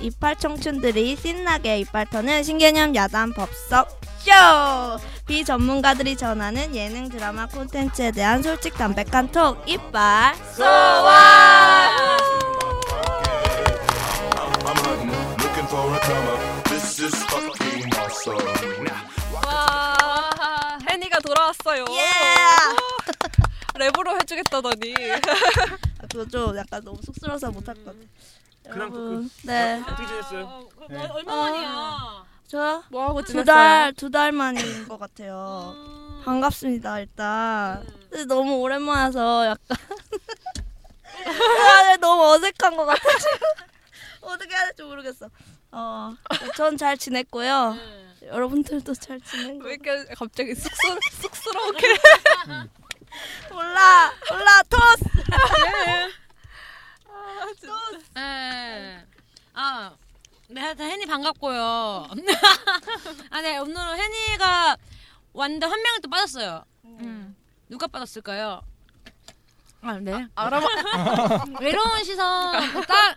이빨 청춘들이 신나게 이빨 터는 신개념 야단 법석 쇼. 비전문가들이 전하는 예능 드라마 콘텐츠에 대한 솔직 담백한 톡 이빨 소와. 와 혜니가 돌아왔어요. 예. 랩으로 해주겠다더니. 아, 그거 좀 약간 너무 쑥스러워서 못할 것 같아. 그냥 여러분, 네. 어떻게 지냈어요? 네. 얼마 만이야? 저뭐 하고 두달두달 만인 것 같아요. 반갑습니다 일단. 근데 너무 오랜만이라서 약간 아, 너무 어색한 것 같아. 어떻게 해야 될지 모르겠어. 어, 전 잘 지냈고요. 여러분들도 잘 지낸 거 왜 이렇게 갑자기 쑥스러 쑥스러워게? 몰라 몰라 토스. 네. 아, 네, 하여튼 혜니 반갑고요. 아, 네, 오늘은 혜니가 완전 한 명이 또 빠졌어요. 음. 누가 빠졌을까요? 아, 네. 알아봐. 외로운 시선, 깡,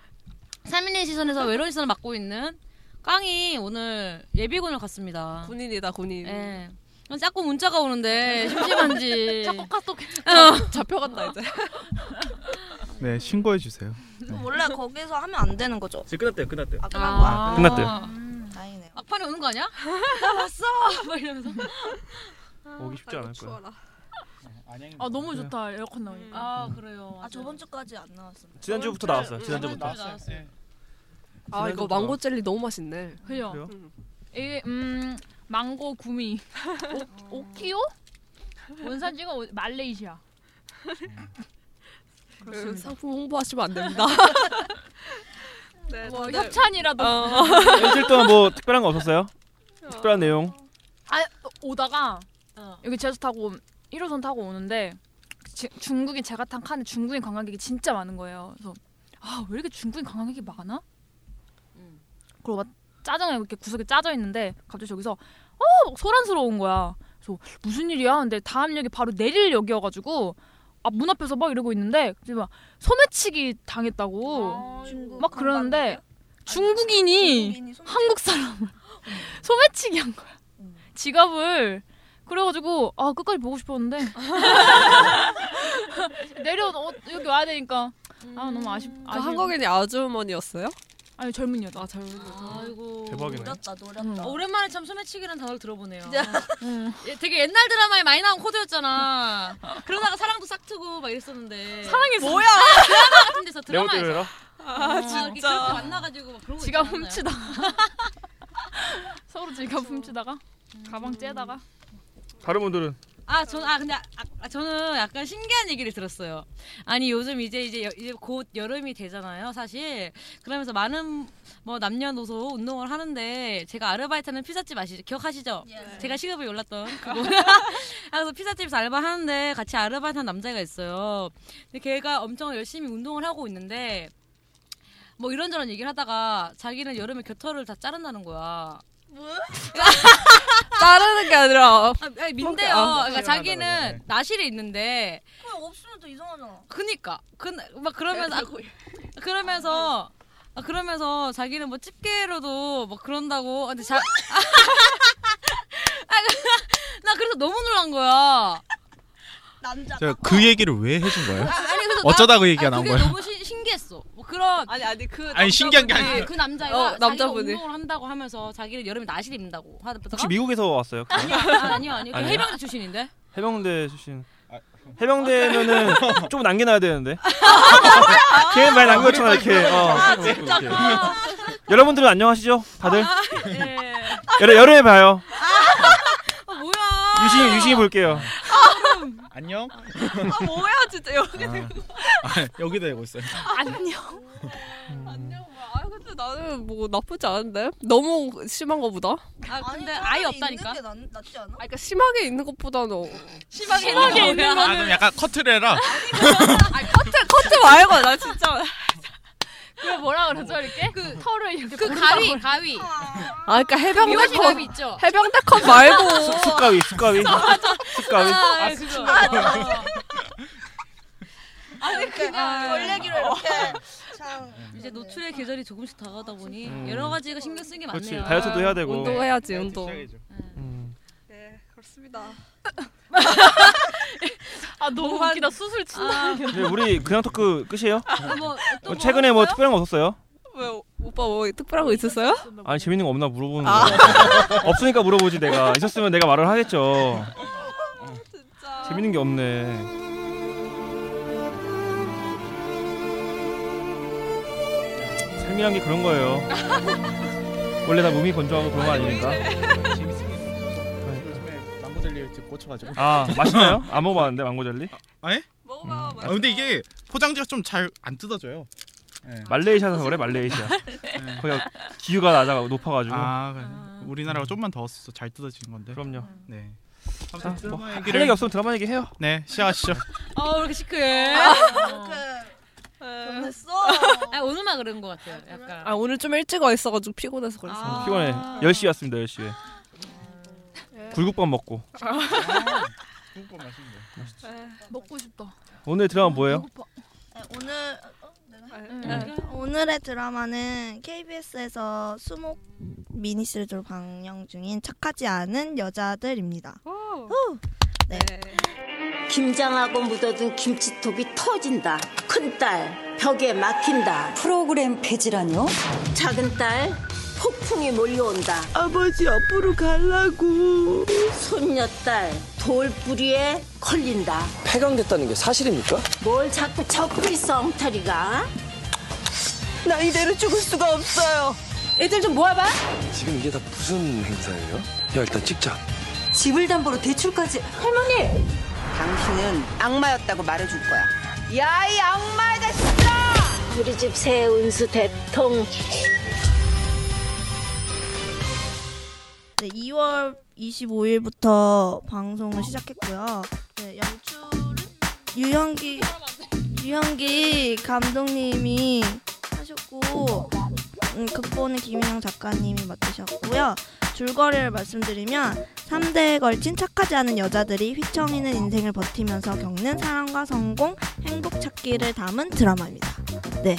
3인의 시선에서 외로운 시선을 맡고 있는 깡이 오늘 예비군을 갔습니다. 군인이다 군인. 예. 자꾸 문자가 오는데 심심한지. 자꾸 카톡 어. 잡혀간다 이제. 네 신고해 주세요. 원래 거기서 하면 안 되는 거죠? 지금 끝났대요. 끝났대요. 아 끝난 거야. 아. 끝났대요. 음, 다행이네요. 막판에 오는 거 아니야? 봤어. 막 이러면서. 오기 쉽지 않을 거야. 추워라. 아 너무 좋다 에어컨 나오니까. 아, 그래요. 아 저번 주까지 안 나왔습니다. 지난주부터 나왔어요. 지난주부터. 나왔어요. 아 이거 망고 젤리 너무 맛있네. 그죠? 그래요? 이게 음 망고 구미 오, 오키오 원산지가 어- 말레이시아. 그 상품 홍보하시면 안 됩니다. 네, 뭐 다들- 협찬이라도. 어. 일주일 동안 뭐 특별한 거 없었어요? 특별한 내용? 아 오다가 어. 여기 제주 타고 1호선 타고 오는데 지- 중국인 제가 탄 칸에 중국인 관광객이 진짜 많은 거예요. 그래서 아 왜 이렇게 중국인 관광객이 많아? 음. 그리고 막 짜장면 이렇게 구석에 짜져 있는데 갑자기 저기서 어막 소란스러운 거야. 그래서 무슨 일이야? 근데 다음 역이 바로 내릴 역이어가지고 아 문 앞에서 막 이러고 있는데 막 소매치기 당했다고 중국 막 그러는데? 중국인이 중국인이 손- 한국 사람을 소매치기 한 거야. 지갑을 그래가지고 아 끝까지 보고 싶었는데 내려 어, 여기 와야 되니까 아 너무 아쉽. 그 아쉬워. 한국인이 아주머니였어요? 아니 젊은 여자. 아 젊은 아이고. 대박이네. 노렸다 노렸다. 음. 어, 오랜만에 참 소매치기라는 단어를 들어보네요. 진짜. 응. 예, 되게 옛날 드라마에 많이 나온 코드였잖아. 그러다가 사랑도 싹 트고 막 이랬었는데. 사랑이 뭐야? 드라마 같은 데서 드라마에서. 때려라. 아 어, 이렇게 그렇게 만나가지고 막 그런 거 지갑. 훔치다가 서로 지갑 훔치다가 가방 째다가 다른 분들은 아, 저는 아 근데 아, 아, 저는 약간 신기한 얘기를 들었어요. 아니 요즘 이제 이제 여- 이제 곧 여름이 되잖아요, 사실. 그러면서 많은 뭐 남녀노소 운동을 하는데 제가 아르바이트하는 피자집 아시죠? 기억하시죠? 제가 시급을 올랐던 그거. 아, 그래서 피자집에서 알바하는데 같이 아르바이트한 남자애가 있어요. 근데 걔가 엄청 열심히 운동을 하고 있는데 뭐 이런저런 얘기를 하다가 자기는 여름에 겨털을 다 자른다는 거야. 자르는 게 아니라 아, 아니, 민대요. 아, 그러니까 자기는 나실에 있는데 그냥 없으면 또 이상하잖아. 그니까 그 막 그러면서 아, 그러면서 아, 그러면서 자기는 뭐 집게로도 막 그런다고 근데 자 아, 나 그래서 너무 놀란 거야. 남자. 제가 그 얘기를 왜 해준 거예요? 아, 아니 어쩌다 그 나, 얘기가 아, 나온 거예요? 너무 시. 뭐 그런 아니 아니 그 아니, 신기한 게 남자분이- 아니라 그 남자가 어, 남자분이. 운동을 한다고 하면서 자기는 여름에 나실 입는다고 하다가 혹시 미국에서 왔어요? 아니요 아니요 아니요 그 아니에요? 해병대 출신인데 해병대 출신. 해병대면은 좀 남겨놔야 되는데. 걔 많이 남겼잖아 이렇게. 어. 진짜 이렇게. 여러분들은 안녕하시죠? 다들 예. 여름 여름에 봐요. 아 유신 유신이 볼게요. 안녕. 아 뭐야 진짜 여기 아, 아, 여기다 대고 있어요. 안녕. 안녕 뭐야. 아 근데 나는 뭐 나쁘지 않은데 너무 심한 거보다. 아 근데 아예 없다니까. 게 낫, 낫지 않아? 아, 그러니까 심하게 있는 것보다는 심하게, 심하게 있는 아 거는 그럼 약간 커트래라. 커트 커트 말고 나 진짜. 그 뭐라 그러죠 이렇게? 그 털을 이렇게 그 가위 가위. 아 그러니까 해병대 미워진 컷 가위 있죠. 해병대 컷 말고. 습가위 습가위 습가위 아, 그거. 아니 그냥 걸레기로 이렇게 참 이제 노출의 계절이 조금씩 다가오다 보니 음. 여러 가지가 신경 쓰는 게 그렇지 많네요. 다이어트도 해야 되고 운동해야지 운동. 음. 네 그렇습니다. 아 너무 웃기다 수술 친다. 아, 네, 우리 그냥 토크 끝이에요? 뭐, 또 어, 최근에 뭐 특별한 거 없었어요? 왜 오빠 뭐 특별한 거 있었어요? 아니 재밌는 거 없나 물어보는 거야. 없으니까 물어보지 내가. 있었으면 내가 말을 하겠죠. 재밌는 게 없네. 삶이란 게 그런 거예요. 원래 다 몸이 건조하고 그런 거 아닙니까? 꽂혀가지고. 아 맛있나요? 안 먹어봤는데 망고 젤리? 먹어봐. 아 근데 이게 포장지가 좀 잘 안 뜯어져요. 네. 말레이시아에서 그래 말레이시아. 네. 거기 기후가 낮아 높아가지고. 아 그래. 우리나라가 좀만 더 왔어 잘 뜯어지는 건데. 그럼요. 네. 자, 아무튼 뭐, 드라마 할 얘기를 얘기 없으면 드라마 얘기 해요. 네 시작하시죠. 아, 왜 이렇게 시크해? 변했어. 아, 오늘만 그런 것 같아요. 약간. 아 오늘 좀 일찍 와 있어가지고 피곤해서 그랬어. 아. 피곤해. 10시 왔습니다 10시에. 굴국밥 먹고. 먹고 싶다. 오늘 드라마 뭐예요? 배고파. 네, 오늘 어, 내가 해? 네. 오늘의 드라마는 KBS에서 수목 미니 시리즈로 방영 중인 착하지 않은 여자들입니다. 후. 네. 김장하고 묻어둔 김치톱이 터진다. 큰딸 벽에 막힌다. 프로그램 폐지라뇨? 작은 딸 폭풍이 몰려온다. 아버지 앞으로 갈라고. 손녀딸 돌뿌리에 걸린다. 폐강됐다는 게 사실입니까? 뭘 자꾸 적고 있어 엉터리가. 나 이대로 죽을 수가 없어요. 애들 좀 모아봐. 지금 이게 다 무슨 행사예요? 야 일단 찍자. 집을 담보로 대출까지. 할머니! 당신은 악마였다고 말해줄 거야. 야, 이 악마 자식들아! 우리 집 새 운수 대통. 네, 2월 25일부터 방송을 시작했고요. 네, 연출은 유현기 유현기 감독님이 하셨고 음, 극본은 김인영 작가님이 맡으셨고요. 줄거리를 말씀드리면 3대에 걸친 착하지 않은 여자들이 휘청이는 인생을 버티면서 겪는 사랑과 성공, 행복 찾기를 담은 드라마입니다. 네.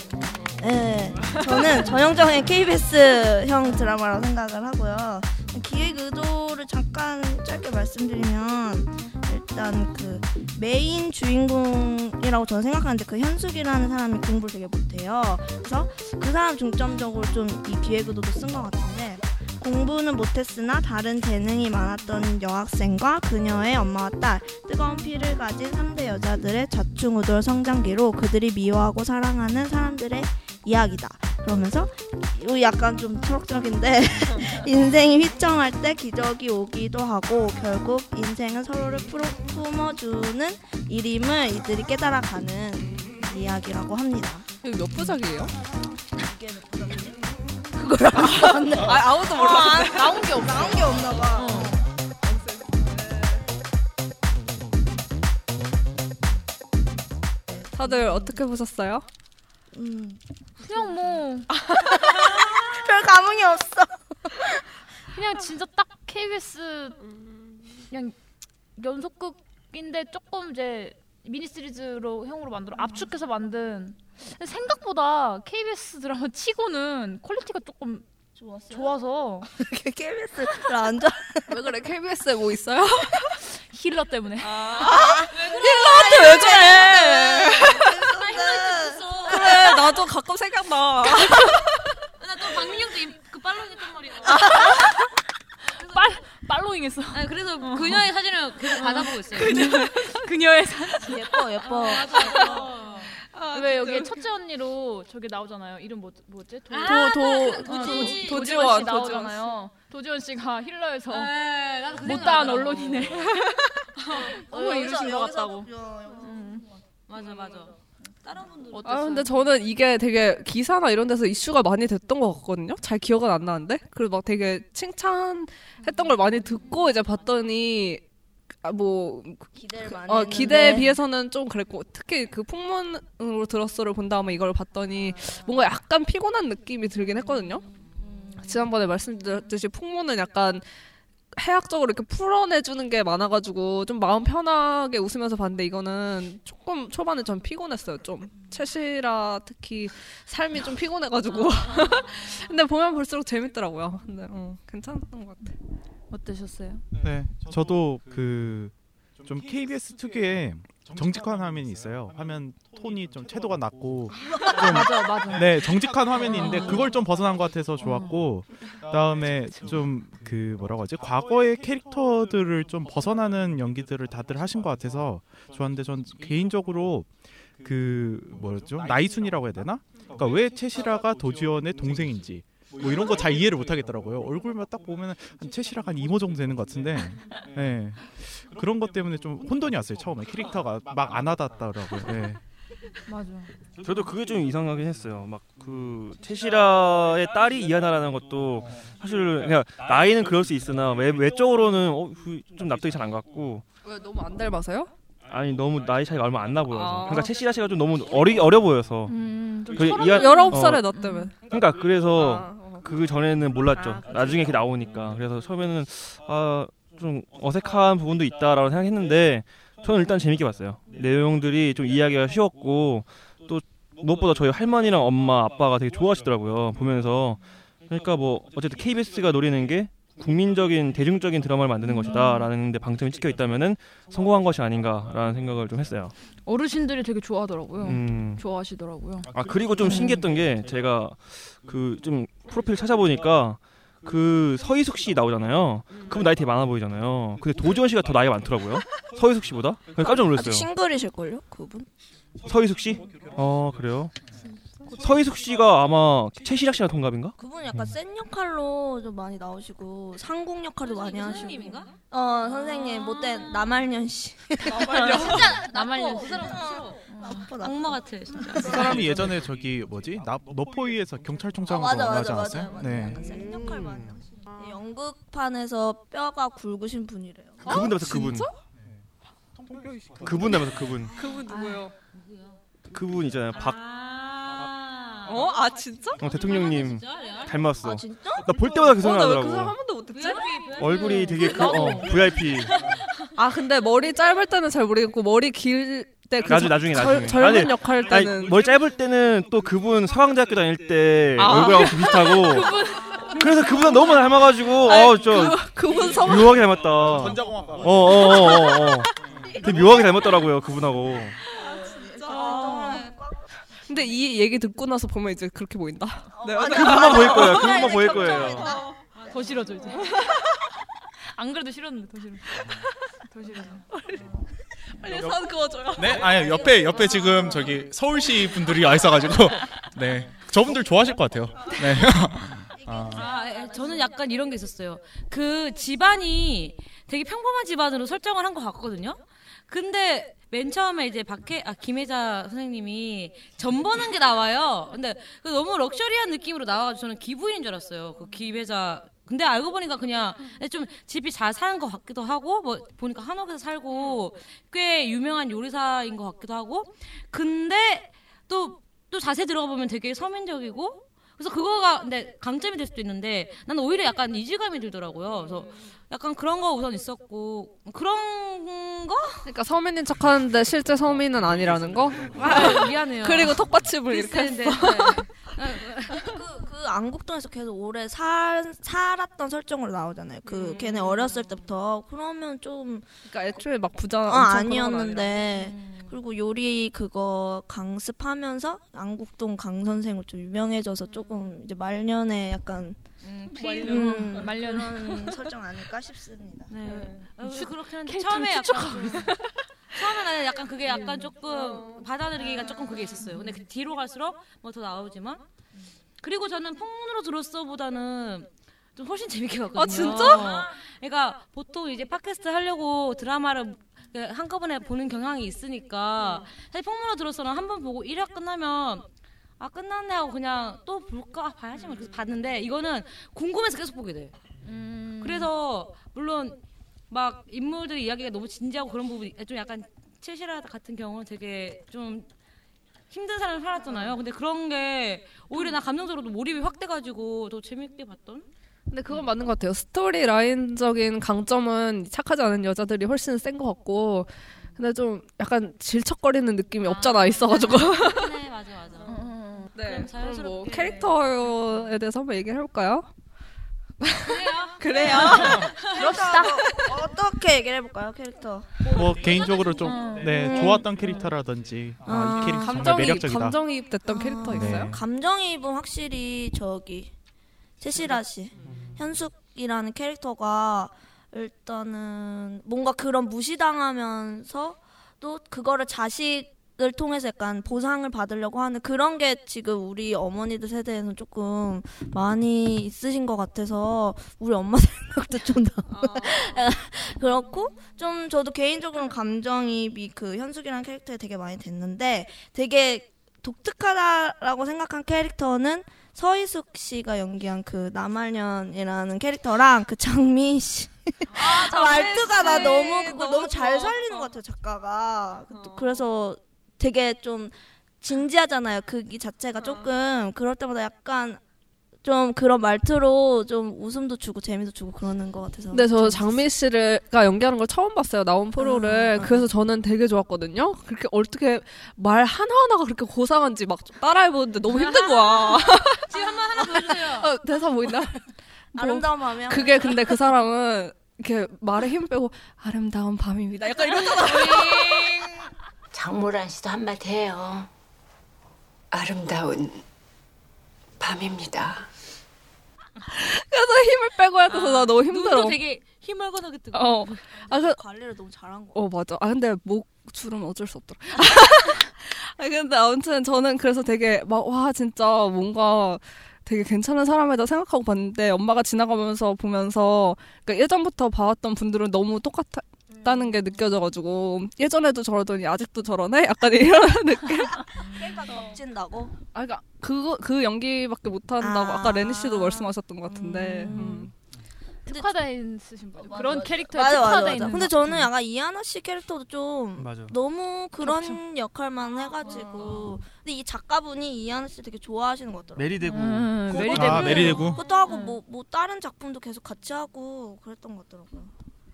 네, 저는 전형적인 KBS형 드라마라고 생각을 하고요. 기획 의도를 잠깐 짧게 말씀드리면 일단 그 메인 주인공이라고 저는 생각하는데 그 현숙이라는 사람이 공부를 되게 못해요. 그래서 그 사람 중점적으로 좀 이 기획 의도도 쓴 것 같은데 공부는 못했으나 다른 재능이 많았던 여학생과 그녀의 엄마와 딸 뜨거운 피를 가진 3대 여자들의 좌충우돌 성장기로 그들이 미워하고 사랑하는 사람들의 이야기다. 그러면서 이거 약간 좀 철학적인데 인생이 휘청할 때 기적이 오기도 하고 결국 인생은 서로를 풀어, 품어주는 일임을 이들이 깨달아가는 이야기라고 합니다. 이거 몇 부작이에요? 이게 몇 부작이지? 그걸. 아 아무도 몰라. 나온 게 없어. 나온 게 없나 봐. 다들 어떻게 보셨어요? 음. 그냥 뭐 별 감흥이 없어. 그냥 진짜 딱 KBS 그냥 연속극인데 조금 이제 미니 시리즈로 형으로 만들어 압축해서 만든 생각보다 KBS 드라마 치고는 quality가 조금 좋았어요. 좋아서 KBS를 안 좋아. 왜 그래? KBS에 뭐 있어요? 힐러 때문에 힐러한테 왜 그래? 그래 나도 가끔 생각나. 나또 박민영도 이- 그 팔로잉 했단 말이야. 빨 팔로잉했어 아니, 그래서 그녀의 사진을 계속 받아보고 있어요. 그녀의 사진 예뻐 예뻐. 맞아. 왜 여기 첫째 언니로 저기 나오잖아요 이름 뭐 뭐지 도, 아, 도, 그, 도, 그, 도, 도지. 도지원 나오잖아요 도지원 씨가 힐러에서 네, 나도 그 못다한 생각나더라고. 언론이네 어, 꿈을 여기서- 이루신 것 여기서- 같다고 여- 여기서 음. 맞아 맞아. 아 근데 저는 이게 되게 기사나 이런 데서 이슈가 많이 됐던 것 같거든요. 잘 기억은 안 나는데 그리고 막 되게 칭찬했던 걸 많이 듣고 이제 봤더니 아, 뭐 기대를 많이 어. 기대에 비해서는 좀 그랬고 특히 그 풍문으로 들었어를 본 다음에 이걸 봤더니 뭔가 약간 피곤한 느낌이 들긴 했거든요. 지난번에 말씀드렸듯이 풍문은 약간 해학적으로 이렇게 풀어내주는 게 많아가지고 좀 마음 편하게 웃으면서 봤는데 이거는 조금 초반에 전 피곤했어요. 좀 채시라 특히 삶이 좀 피곤해가지고 근데 보면 볼수록 재밌더라고요. 근데 어, 괜찮았던 것 같아. 어떠셨어요? 네, 저도 그 좀 KBS 특유의 정직한 화면이 있어요. 화면 톤이 좀 채도가 낮고 좀 맞아, 맞아. 네 정직한 화면이 있는데 그걸 좀 벗어난 것 같아서 좋았고 그다음에 좀 그 뭐라고 하지 과거의 캐릭터들을 좀 벗어나는 연기들을 다들 하신 것 같아서 좋았는데 전 개인적으로 그 뭐였죠 나이순이라고 해야 되나? 그러니까 왜 채시라가 도지원의 동생인지 뭐 이런 거 잘 이해를 못 하겠더라고요. 얼굴만 딱 보면 한 채시라가 한 이모 정도 되는 것 같은데, 네. 그런 것 때문에 좀 혼돈이 왔어요. 처음에 캐릭터가 막 안 와닿더라고요. 네. 맞아. 저도 그게 좀 이상하긴 했어요. 막 그 채시라의 딸이 이하나라는 것도 사실 그냥 나이는 그럴 수 있으나 외, 외적으로는 어, 그좀 납득이 잘 안 갔고 왜 너무 안 닮아서요? 아니 너무 나이 차이가 얼마 안 나 보여서 아. 그러니까 채시라 씨가 좀 너무 어리 어려 보여서 음, 좀그 이하- 열아홉 살에 어, 나 때문에. 그러니까 그래서 아, 그 전에는 몰랐죠 나중에 이렇게 나오니까 그래서 처음에는 아 좀 어색한 부분도 있다라고 생각했는데 저는 일단 재밌게 봤어요 내용들이 좀 이해하기가 쉬웠고 또 무엇보다 저희 할머니랑 엄마 아빠가 되게 좋아하시더라고요 보면서 그러니까 뭐 어쨌든 KBS가 노리는 게 국민적인 대중적인 드라마를 만드는 것이다라는 데 방점이 찍혀 있다면은 성공한 것이 아닌가라는 생각을 좀 했어요. 어르신들이 되게 좋아하더라고요. 음. 좋아하시더라고요. 아 그리고 좀 신기했던 게 제가 그 좀 프로필 찾아보니까 그 서희숙 씨 나오잖아요. 그분 나이 되게 많아 보이잖아요. 근데 도지원 씨가 더 나이가 많더라고요. 서희숙 씨보다. 깜짝 놀랐어요. 싱글이실걸요 그분? 서희숙 씨? 어 그래요. 서희숙 씨가 아마 최시락 씨랑 동갑인가? 그분 약간 센 역할로 좀 많이 나오시고 상궁 역할도 많이 하시고. 선생님인가? 어 선생님 못된 남할년 씨. 남할년. 진짜 남할년. 그 사람 싫어. 나빠, 나빠. 악마 같아 진짜. 그 사람이 예전에 저기 뭐지 나 너포이에서 경찰청장으로 어, 맞아 맞아 나오지 맞아 않았어요? 맞아. 네. 센 역할 많이 하시고. 네, 연극판에서 뼈가 굵으신 분이래요. 그분 닮아서 그분. 그분 닮아서 그분. 그분 누구요? 그분 있잖아요. 박 어? 아 진짜? 어, 대통령님 닮았어. 아, 진짜? 나 볼 때마다 그 어, 생각 나왜 나더라고. 그 사람 한 번도 못했지? 얼굴이 되게 그, 어, VIP. 아 근데 머리 짧을 때는 잘 모르겠고 머리 길 때 그 나중 나중에 나중에. 젊은 아니, 역할 아니, 때는 머리 짧을 때는 또 그분 서강대학교 다닐 때 아. 얼굴하고 비슷하고. 그래서 그분은 너무 닮아가지고 아니, 어저 그- 그분 성- 묘하게 닮았다. 전자공학과. 어어 어 어. 어, 되게 묘하게 닮았더라고요 그분하고. 근데 이 얘기 듣고 나서 보면 이제 그렇게 보인다. 네, 그분만 보일 거예요. 그분만 보일 거예요. 더 싫어져 이제. 안 그래도 싫었는데 더 싫어. 더 싫어. 빨리 선 그어줘요. 네, 아니 옆에 옆에 지금 저기 서울시 분들이 와 있어가지고 네 저분들 좋아하실 것 같아요. 네. 아. 아, 예, 저는 약간 이런 게 있었어요. 그 집안이 되게 평범한 집안으로 설정을 한 것 같거든요. 근데 맨 처음에 이제 박해 아 김혜자 선생님이 전 보는 게 나와요. 근데 그 너무 럭셔리한 느낌으로 나와가지고 저는 기부인인 줄 알았어요. 그 김혜자. 근데 알고 보니까 그냥 좀 집이 잘 사는 것 같기도 하고 뭐 보니까 한옥에서 살고 꽤 유명한 요리사인 것 같기도 하고 근데 또 또 자세히 들어가 보면 되게 서민적이고 그래서 그거가 근데 강점이 될 수도 있는데 나는 오히려 약간 이질감이 들더라고요. 그래서 약간 그런 거 우선 있었고 그런 거? 그러니까 서민인 척하는데 실제 서민은 아니라는 거? 아, 미안해요. 그리고 턱받침을 이렇게 했어. 그, 그 안국동에서 계속 오래 살 살았던 설정으로 나오잖아요. 그 음. 걔네 어렸을 때부터 그러면 좀 그러니까 애초에 막 부자 어, 아니었는데 음. 그리고 요리 그거 강습하면서 안국동 강 선생으로 좀 유명해져서 조금 이제 말년에 약간 말년. 음, 말년. 그런 설정 아닐까 싶습니다. 네. 어, 그렇긴 한데 캐릭터를 처음에 약간 추적하고 좀- 처음에는 약간 그게 약간 조금 받아들이기가 조금 그게 있었어요. 근데 그 뒤로 갈수록 뭐 더 나오지만 그리고 저는 풍문으로 들었어보다는 좀 훨씬 재밌게 봤거든요. 아, 진짜? 그러니까 보통 이제 팟캐스트 하려고 드라마를 이렇게 한꺼번에 보는 경향이 있으니까 사실 폭문으로 들어서는 한 번 보고 1화 끝나면 아 끝났네 하고 그냥 또 볼까 아, 봐야지 뭐 그래서 봤는데 이거는 궁금해서 계속 보게 돼. 음. 그래서 물론 막 인물들 이야기가 너무 진지하고 그런 부분이 좀 약간 칠실아 같은 경우는 되게 좀 힘든 삶을 살았잖아요. 근데 그런 게 오히려 나 감정적으로도 몰입이 확 돼가지고 더 재밌게 봤던. 근데 그건 맞는 것 같아요. 스토리 라인적인 강점은 착하지 않은 여자들이 훨씬 센 것 같고, 근데 좀 약간 질척거리는 느낌이 없잖아 있어가지고. 네 맞아 맞아. 네. 그럼 뭐 자연스럽게. 캐릭터에 대해서 한번 얘기를 해볼까요? 그래요. 그럽시다. 어떻게 얘기를 해볼까요, 캐릭터? 뭐 개인적으로 좀 음. 네, 음. 좋았던 캐릭터라든지 아, 이 캐릭터 정말 감정이 매력적이다. 감정이입 됐던 캐릭터 네. 있어요? 감정이입은 확실히 저기 채시라 씨, 현숙이라는 캐릭터가 일단은 뭔가 그런 무시당하면서 또 그거를 자식 을 통해서 약간 보상을 받으려고 하는 그런 게 지금 우리 어머니들 세대에는 조금 많이 있으신 것 같아서 우리 엄마 생각도 좀 나. 그렇고 좀 저도 개인적으로는 감정이입이 그 현숙이라는 캐릭터에 되게 많이 됐는데 되게 독특하다라고 생각한 캐릭터는 서희숙 씨가 연기한 그 남할년이라는 캐릭터랑 그 장미 씨. 말투가 나 너무 그걸 너무 잘 살리는 것 같아요 작가가. 또 그래서 되게 좀 진지하잖아요 그이 자체가 조금 그럴 때마다 약간 좀 그런 말투로 좀 웃음도 주고 재미도 주고 그러는 것 같아서 근데 저 장미 씨가 연기하는 걸 처음 봤어요. 나온 프로를. 그래서 저는 되게 좋았거든요. 그렇게 어떻게 말 하나하나가 그렇게 고상한지 막 따라해보는데 너무 힘든 거야. 지금 한번 하나 보여주세요. 어, 대사 보인다? 뭐, 아름다운 밤이야. 그게 근데 그 사람은 이렇게 말에 힘 빼고 아름다운 밤입니다. 약간 이러잖아. 장모란 씨도 한마디 해요. 아름다운 밤입니다. 그래서 힘을 빼고 해서 나 너무 힘들어. 눈도 되게 희멀건하게 뜨고. 어. 아, 그, 관리를 너무 잘한 거. 어 맞아. 아 근데 목 주름 어쩔 수 없더라. 아 근데 아무튼 저는 그래서 되게 막 와 진짜 뭔가 되게 괜찮은 사람이다 생각하고 봤는데 엄마가 지나가면서 보면서 그러니까 예전부터 봐왔던 분들은 너무 똑같 다는 게 느껴져가지고 예전에도 저러더니 아직도 저러네 약간 이런 느낌. 깨가 겹친다고? 아 그러니까 그거 그 연기밖에 못한다고 아. 아. 까 레니 씨도 말씀하셨던 것 같은데. 음. 특화돼 있으신 분. 그런 캐릭터에 맞아, 맞아, 특화돼 맞아. 있는. 근데 저는 약간 이하나 씨 캐릭터도 좀 맞아. 너무 그런 역할만 해가지고 근데 이 작가분이 이하나 씨 되게 좋아하시는 것 같더라고요. 메리대구. 음, 메리대구. 아, 메리대구. 그것도 하고 뭐, 뭐 다른 작품도 계속 같이 하고 그랬던 것 같더라고요.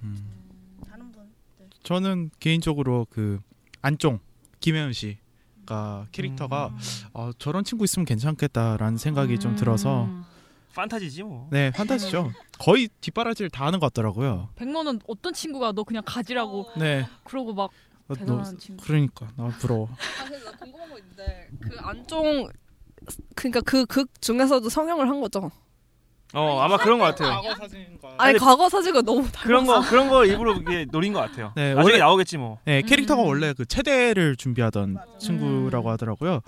다른 분. 저는 개인적으로 그 안종 김혜연 씨가 캐릭터가 음. 어, 저런 친구 있으면 괜찮겠다라는 생각이 좀 들어서 판타지지 뭐. 네 판타지죠. 거의 뒷바라지를 다 하는 것 같더라고요. 백로는 어떤 친구가 너 그냥 가지라고. 네. 그러고 막 어, 대단한 너- 친구. 그러니까 나 부러워. 아 근데 나 궁금한 거 있는데 그 안종 그러니까 그 극 중에서도 성형을 한 거죠. 어 아마 그런 것 같아요. 아니 근데 과거 사진과 너무 그런 거 그런 걸 일부러 이게 노린 것 같아요. 네, 원래- 나오겠지 뭐. 네 캐릭터가 원래 그 체대를 준비하던 친구라고 하더라고요.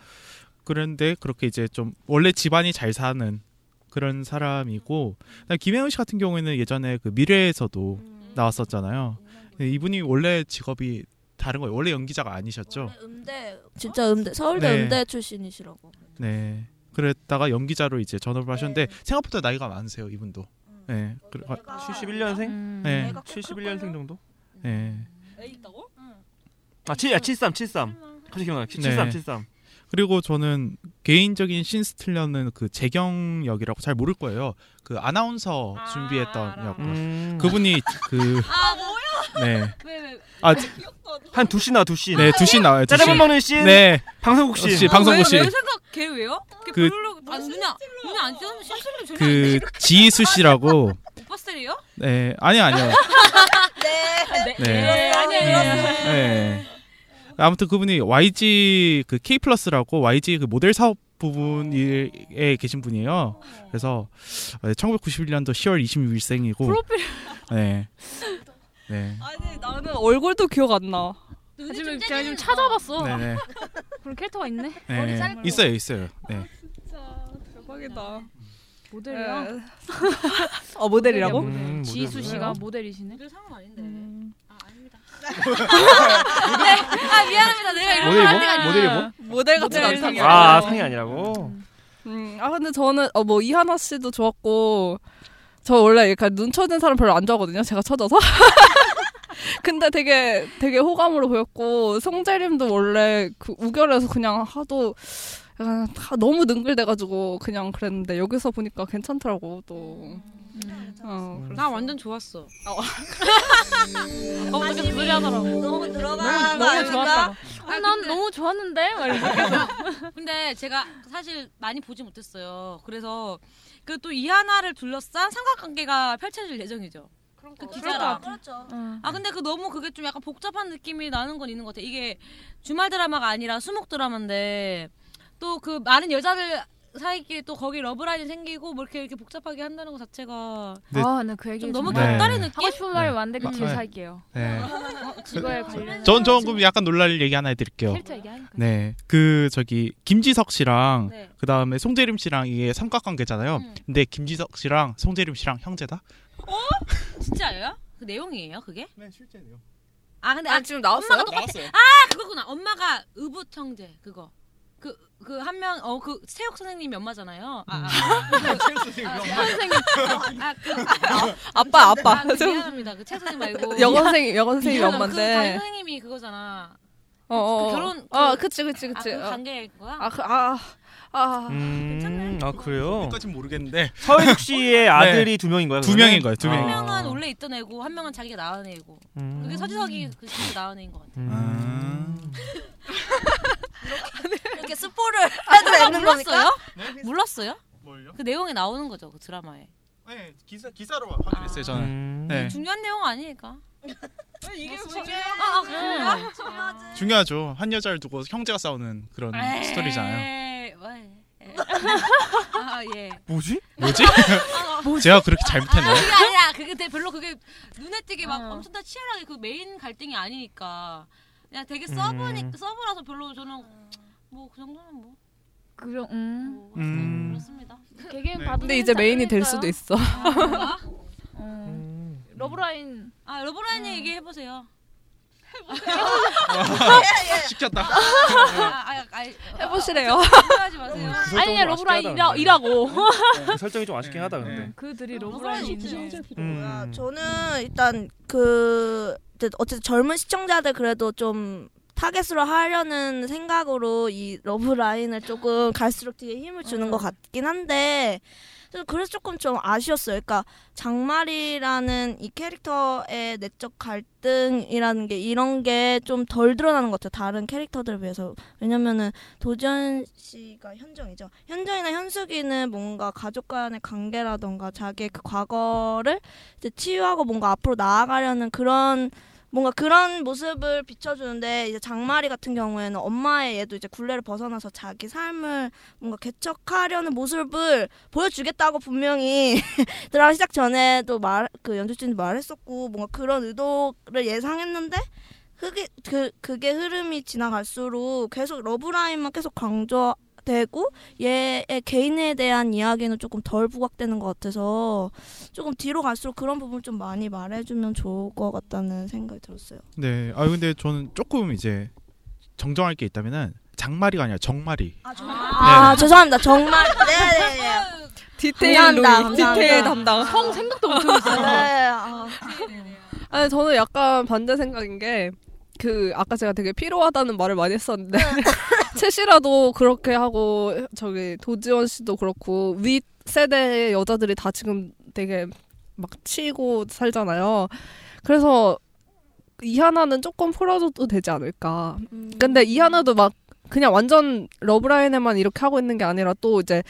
그런데 그렇게 이제 좀 원래 집안이 잘 사는 그런 사람이고 김혜연 씨 같은 경우에는 예전에 그 미래에서도 나왔었잖아요. 네, 이분이 원래 직업이 다른 거예요. 원래 연기자가 아니셨죠. 음대 진짜 음대 서울대 네. 음대 출신이시라고. 네. 그랬다가 연기자로 이제 전업을 하셨는데 생각보다 나이가 많으세요 이분도. 네. 그래- 아, 71년생? 네. 71년생 정도? 네. 애 있다고? 아, 7, 야, 73, 73. 갑자기 기억나. 73, 네. 73. 그리고 저는 개인적인 신스틸러는 그 재경 역이라고 잘 모를 거예요. 그 아나운서 준비했던 역. 음. 그분이 그 아 뭐야? 네. 왜 왜? 아, 한두씬 나와, 두 씬. 네, 두씬 나와요. 두 짜장면 씬. 먹는 씬. 네. 방송국 씬. 씨, 방송국 씨. 왜, 왜 생각 걔 왜요? 걔 그- 별로 아 누나 누나 안 쓰는 심술님 전혀 그 지희수 씨라고 오빠 스타일이요? 네. 아니 아니요. 네. 네. 네. 아니에요. 네. 아무튼 그분이 YG 그 K 플러스라고 YG 그 모델 사업 부분에 계신 분이에요. 그래서 1991년도 10월 26일생이고 프로필. 네. 네. 아니 나는 얼굴도 기억 안 나. 지금 제가 지금 찾아봤어. 네네. 그런 캐릭터가 있네. 네. 있어요, 있어요. 네. 대박이다. 모델이야. 네. 어 모델이라고? 모델. 음, 지수 모델. 씨가 모델이시네. 그 상황 아닌데. 음. 아 아닙니다. 아 미안합니다. 내가 이런 모델이 말 뭐? 모델이. 뭐? 모델 모델 않다고. 아 상이 아니라고. 음, 아 근데 저는 어 뭐 이하나 씨도 좋았고 저 원래 약간 눈 쳐진 사람 별로 안 좋아하거든요. 제가 쳐져서. 근데 되게 되게 호감으로 보였고 송재림도 원래 그 우결에서 그냥 하도 약간 다 너무 능글대가지고 그냥 그랬는데 여기서 보니까 괜찮더라고 또. 어, 나 완전 좋았어. 어, 어떻게 소리 하더라고. 너무 들어가. 너무, 너무 좋았다. 아, 난 너무 좋았는데? 막 이러면서 계속. 근데 제가 사실 많이 보지 못했어요. 그래서 그또 이하나를 둘러싼 삼각관계가 펼쳐질 예정이죠. 그 기자랑. 그렇죠. 아 근데 그 너무 그게 좀 약간 복잡한 느낌이 나는 건 있는 것 같아. 이게 주말 드라마가 아니라 수목 드라마인데 또 그 많은 여자들 사이끼리 또 거기 러브라인이 생기고 뭐 이렇게 이렇게 복잡하게 한다는 것 자체가 네. 아, 네, 그 얘기 좀 너무 곁다리 네. 느낌? 하고 싶은 말 많은데 그 네. 뒤에 네. 살게요. 네. 그거에 관련. 전 조금 약간 놀랄 얘기 하나 해드릴게요. 얘기하니까. 네, 그 저기 김지석 씨랑 네. 그 다음에 송재림 씨랑 이게 삼각관계잖아요. 음. 근데 김지석 씨랑 송재림 씨랑 형제다? 진짜예요? 그 내용이에요 그게? 네, 실제네요. 아 근데 아, 아, 지금 나왔어요? 엄마가 똑같아. 나왔어요. 아 그거구나. 엄마가 의붓 형제 그거. 그 그 한 명 어그 체육 선생님이 엄마잖아요. 아, 아, 선생님. 아, 그, 아빠 아빠. 아, 그 미안합니다. 그 체육 선생님 말고 영어 선생님 영어 선생님이 그 담임 엄마인데. 선생님이 그거잖아. 어, 어, 그 어. 결혼 그- 아 그치 그치 아, 그치. 그 어. 관계인 거야? 아, 그, 아, 아. 음, 아 그래요. 여기까진 모르겠는데 서해숙 씨의 아들이 두 명인 거예요? 두? 명인 거예요, 두 아. 명인 한 명은 원래 있던 애고 한 명은 자기가 낳은 애고. 음. 그게 서지석이 그 낳은 애인 것 같아. 음. 이렇게 스포를 해도 되는 몰랐어요? 몰랐어요? 뭘요? 그 내용에 나오는 거죠 그 드라마에. 네, 기사 기사로 확인했어요 저는. 음. 네, 중요한 내용 아니니까. 이게 아, 아 그런가? 중요하죠. 한 여자를 두고 형제가 싸우는 그런 스토리잖아요. 에이, 뭐, 에. 아 예. 뭐지? 뭐지? 제가 그렇게 잘못했나요? 그게 아니라 그게 별로 그게 눈에 띄게 막 어. 엄청 다 치열하게 그 메인 갈등이 아니니까 그냥 되게 sub니 음. sub라서 별로 저는 뭐 그 정도는 뭐, 그럼 음. 뭐 음. 그렇습니다. 개개인 네. 봐도 근데 이제 main이 될 수도 있어. 아? 어. 음. love line 아 love line 얘기해 보세요. 시켰다. 아, 아, 아, 해보시래요. 하지 마세요. 그 설정이 아니야 좀 love line 이라, 이라고 근데. 그 설정이 좀 아쉽긴 하다 근데. 그들이 love line인데 음. 저는 일단 그 이제 어쨌든 젊은 시청자들 그래도 좀 target으로 하려는 생각으로 이 love line을 조금 갈수록 뒤에 힘을 주는 것 같긴 한데 그래서 조금 좀 아쉬웠어요. 그러니까 정마리라는 이 캐릭터의 내적 갈등이라는 게 이런 게 좀 덜 드러나는 것 같아요. 다른 캐릭터들에 비해서 왜냐면은 도전 씨가 현정이죠. 현정이나 현숙이는 뭔가 가족 간의 관계라던가 자기의 그 과거를 이제 치유하고 뭔가 앞으로 나아가려는 그런 뭔가 그런 모습을 비춰주는데 이제 장마리 같은 경우에는 엄마의 얘도 이제 굴레를 벗어나서 자기 삶을 뭔가 개척하려는 모습을 보여주겠다고 분명히 드라마 시작 전에도 말 그 연출진이 말했었고 뭔가 그런 의도를 예상했는데 그게 그 그게 흐름이 지나갈수록 계속 러브라인만 계속 강조 되고 얘의 개인에 대한 이야기는 조금 덜 부각되는 것 같아서 조금 뒤로 갈수록 그런 부분 좀 많이 말해주면 좋을 것 같다는 생각이 들었어요. 네, 아 근데 저는 조금 이제 정정할 게 있다면은 장마리가 아니라 정마리. 아 죄송합니다. 정말 네 네 네. 디테일 감사합니다. 루이, 디테일 감사합니다. 담당. 성 생각도 못하고 있어 네. 아, 아니 저는 약간 반대 생각인 게 그 아까 제가 되게 피로하다는 말을 많이 했었는데 채시라도 그렇게 하고 저기 도지원 씨도 그렇고 윗 세대의 여자들이 다 지금 되게 막 치고 살잖아요. 그래서 이하나는 조금 풀어줘도 되지 않을까. 근데 이하나도 막 그냥 완전 러브라인에만 이렇게 하고 있는 게 아니라 또 이제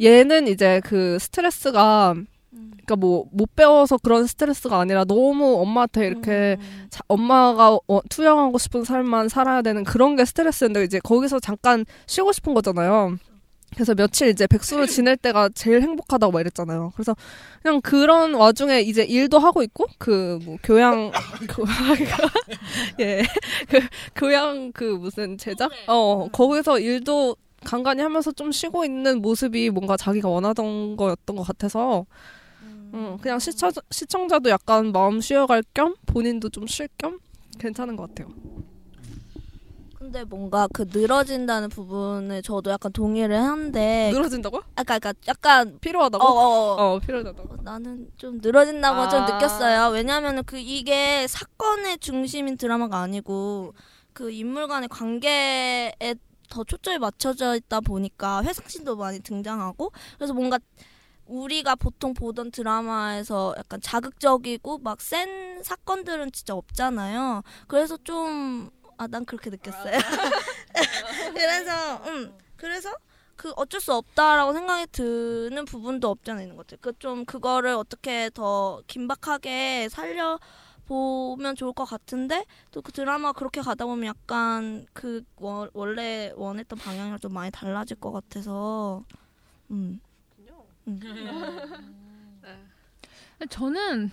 얘는 이제 그 스트레스가 그러니까 뭐 못 배워서 그런 스트레스가 아니라 너무 엄마한테 이렇게 자- 엄마가 어, 투영하고 싶은 삶만 살아야 되는 그런 게 스트레스인데 이제 거기서 잠깐 쉬고 싶은 거잖아요. 그래서 며칠 이제 백수로 지낼 때가 제일 행복하다고 막 이랬잖아요. 그래서 그냥 그런 와중에 이제 일도 하고 있고 그 뭐 교양 그 예. 그 교양 그 무슨 제작 어 거기서 일도 간간히 하면서 좀 쉬고 있는 모습이 뭔가 자기가 원하던 거였던 것 같아서 음, 그냥 시청 시청자도 약간 마음 쉬어갈 겸 본인도 좀 쉴 겸 괜찮은 것 같아요. 근데 뭔가 그 늘어진다는 부분에 저도 약간 동의를 하는데 늘어진다고요? 아까 그러니까 약간 필요하다고? 어, 어, 어. 어, 필요하다고. 나는 좀 늘어진다고 좀 아. 느꼈어요. 왜냐하면 그 이게 사건의 중심인 드라마가 아니고 그 인물 간의 관계에 더 초점이 맞춰져 있다 보니까 회상신도 많이 등장하고 그래서 뭔가 우리가 보통 보던 드라마에서 약간 자극적이고 막 센 사건들은 진짜 없잖아요. 그래서 좀 아 난 그렇게 느꼈어요. 그래서 음 그래서 그 어쩔 수 없다라고 생각이 드는 부분도 없지 않아 있는 것 같아요. 그 좀 그거를 어떻게 더 긴박하게 살려 보면 좋을 것 같은데 또 그 드라마 그렇게 가다 보면 약간 그 워- 원래 원했던 방향이랑 좀 많이 달라질 것 같아서 음. 음. 근데 저는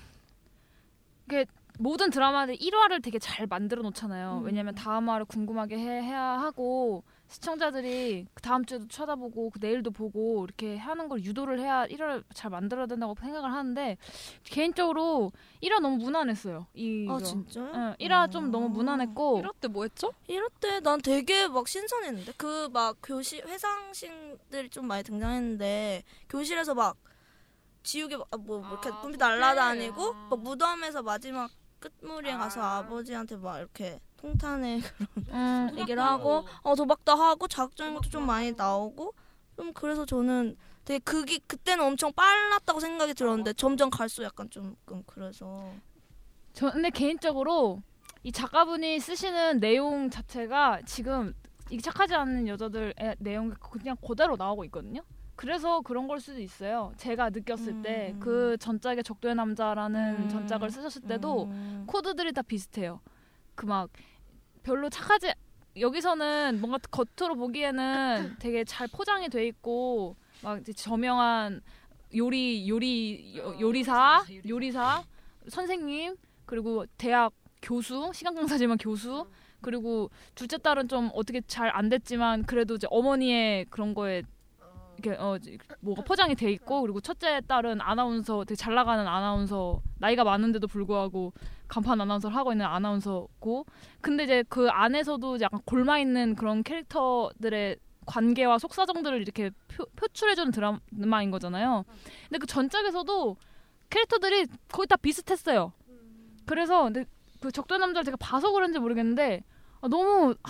이게 모든 드라마들 1화를 되게 잘 만들어 놓잖아요. 음. 왜냐면 다음 화를 궁금하게 해, 해야 하고 시청자들이 그 다음 주에도 쳐다보고 그 내일도 보고 이렇게 하는 걸 유도를 해야 1화를 잘 만들어야 된다고 생각을 하는데 개인적으로 1화 너무 무난했어요. 이 아 진짜요? 응, 1화 좀 너무 무난했고 1화 때 뭐 했죠? 이럴 때난 되게 막 신선했는데 그 막 교실 회상신들이 좀 많이 등장했는데 교실에서 막 지우개 막- 뭐 이렇게 뿜이 날라다니고 막 무덤에서 마지막 끝무리에 가서 아버지한테 막 이렇게 통탄에 그런 음, 얘기를 하고 어 도박도 하고 자극적인 것도 좀 많이 나오고 좀 그래서 저는 되게 그게 그때는 엄청 빨랐다고 생각이 들었는데 점점 갈수록 약간 좀좀 그래서 저 근데 개인적으로 이 작가분이 쓰시는 내용 자체가 지금 이 착하지 않은 여자들 내용이 그냥 그대로 나오고 있거든요. 그래서 그런 걸 수도 있어요. 제가 느꼈을 때그 전작의 적도의 남자라는 음. 전작을 쓰셨을 때도 음. 코드들이 다 비슷해요. 그 막 별로 착하지 여기서는 뭔가 겉으로 보기에는 되게 잘 포장이 돼 있고 막 저명한 요리 요리 요- 요리사 요리사. 선생님 그리고 대학 교수 시간 강사지만 교수 그리고 둘째 딸은 좀 어떻게 잘 안 됐지만 그래도 이제 어머니의 그런 거에 이렇게 어 뭐가 포장이 돼 있고 그리고 첫째 딸은 아나운서 되게 잘 나가는 아나운서 나이가 많은데도 불구하고 간판 아나운서를 하고 있는 아나운서고 근데 이제 그 안에서도 약간 골마 있는 그런 캐릭터들의 관계와 속사정들을 이렇게 표, 표출해주는 드라마인 거잖아요. 근데 그 전작에서도 캐릭터들이 거의 다 비슷했어요. 그래서 근데 그 적도 남자를 제가 봐서 그런지 모르겠는데 아, 너무 아,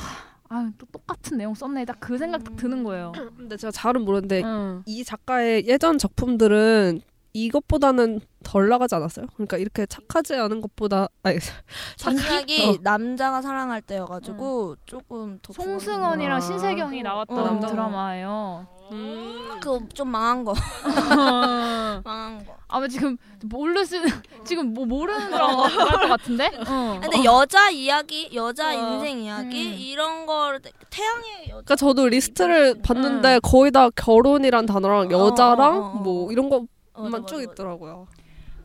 아, 또 똑같은 내용 썼네 딱 그 생각 딱 드는 거예요. 근데 제가 잘은 모르는데 응. 이 작가의 예전 작품들은 이것보다는 덜 나가지 않았어요? 그러니까 이렇게 착하지 않은 것보다 아니 전작이 어. 남자가 사랑할 때여가지고 조금 더 송승헌이랑 아. 신세경이 나왔던 어. 드라마예요. 그좀 망한 거. 망한 거. 아마 지금 모르시는 지금 뭐 모르는 드라마 할것 같은데? 어. 근데 여자 이야기, 여자 어. 인생 이야기 이런 걸 태양의 여자 그러니까 저도 리스트를 봤는데 거의 다 결혼이란 단어랑 여자랑 어, 어, 어. 뭐 이런 쭉 맞아. 있더라고요.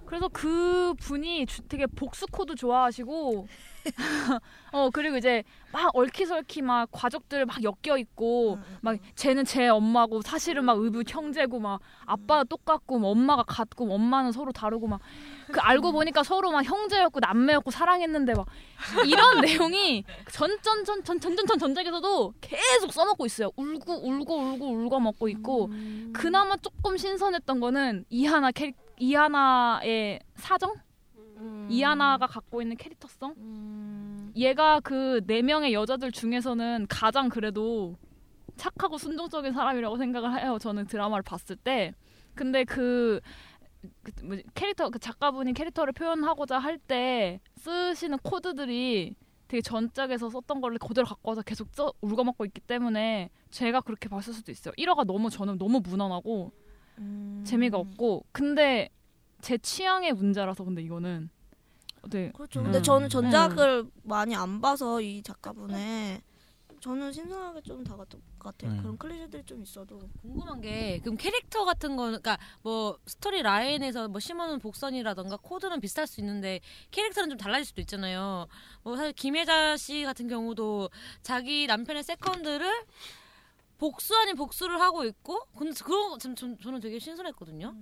그래서 그 분이 주- 되게 복수 코드 좋아하시고 어 그리고 이제 막 얽히설키 막 가족들 막 엮여 있고 막 쟤는 제 엄마고 사실은 막 의붓 형제고 막 아빠가 똑같고 뭐 엄마가 같고 뭐 엄마는 서로 다르고 막 그 알고 보니까 서로 막 형제였고 남매였고 사랑했는데 막 이런 내용이 전전전전전전 전작에서도 계속 써먹고 있어요. 울고 울고 울고 울고 먹고 있고 그나마 조금 신선했던 거는 이하나 캐릭 이하나의 사정 이하나가 갖고 있는 캐릭터성? 얘가 그 네 명의 여자들 중에서는 가장 그래도 착하고 순종적인 사람이라고 생각을 해요 저는 드라마를 봤을 때. 근데 그, 그 뭐지, 캐릭터 그 작가분이 캐릭터를 표현하고자 할 때 쓰시는 코드들이 되게 전작에서 썼던 걸 그대로 갖고 와서 계속 써 울거먹고 있기 때문에 제가 그렇게 봤을 수도 있어요. 1화가 너무 저는 너무 무난하고 재미가 없고. 근데 제 취향의 문제라서 근데 이거는 네. 그렇죠. 근데 음. 저는 전작을 많이 안 봐서 이 작가분의 저는 신선하게 좀 다가왔던 것 같아요. 음. 그런 클리셰들이 좀 있어도 궁금한 게 그럼 캐릭터 같은 거는 그러니까 뭐 story line에서 뭐 심어놓은 복선이라던가 코드는 비슷할 수 있는데 캐릭터는 좀 달라질 수도 있잖아요. 뭐 사실 김혜자 씨 같은 경우도 자기 남편의 세컨드를 복수 아닌 복수를 하고 있고 근데 그런 거 참, 전- 저는 되게 신선했거든요.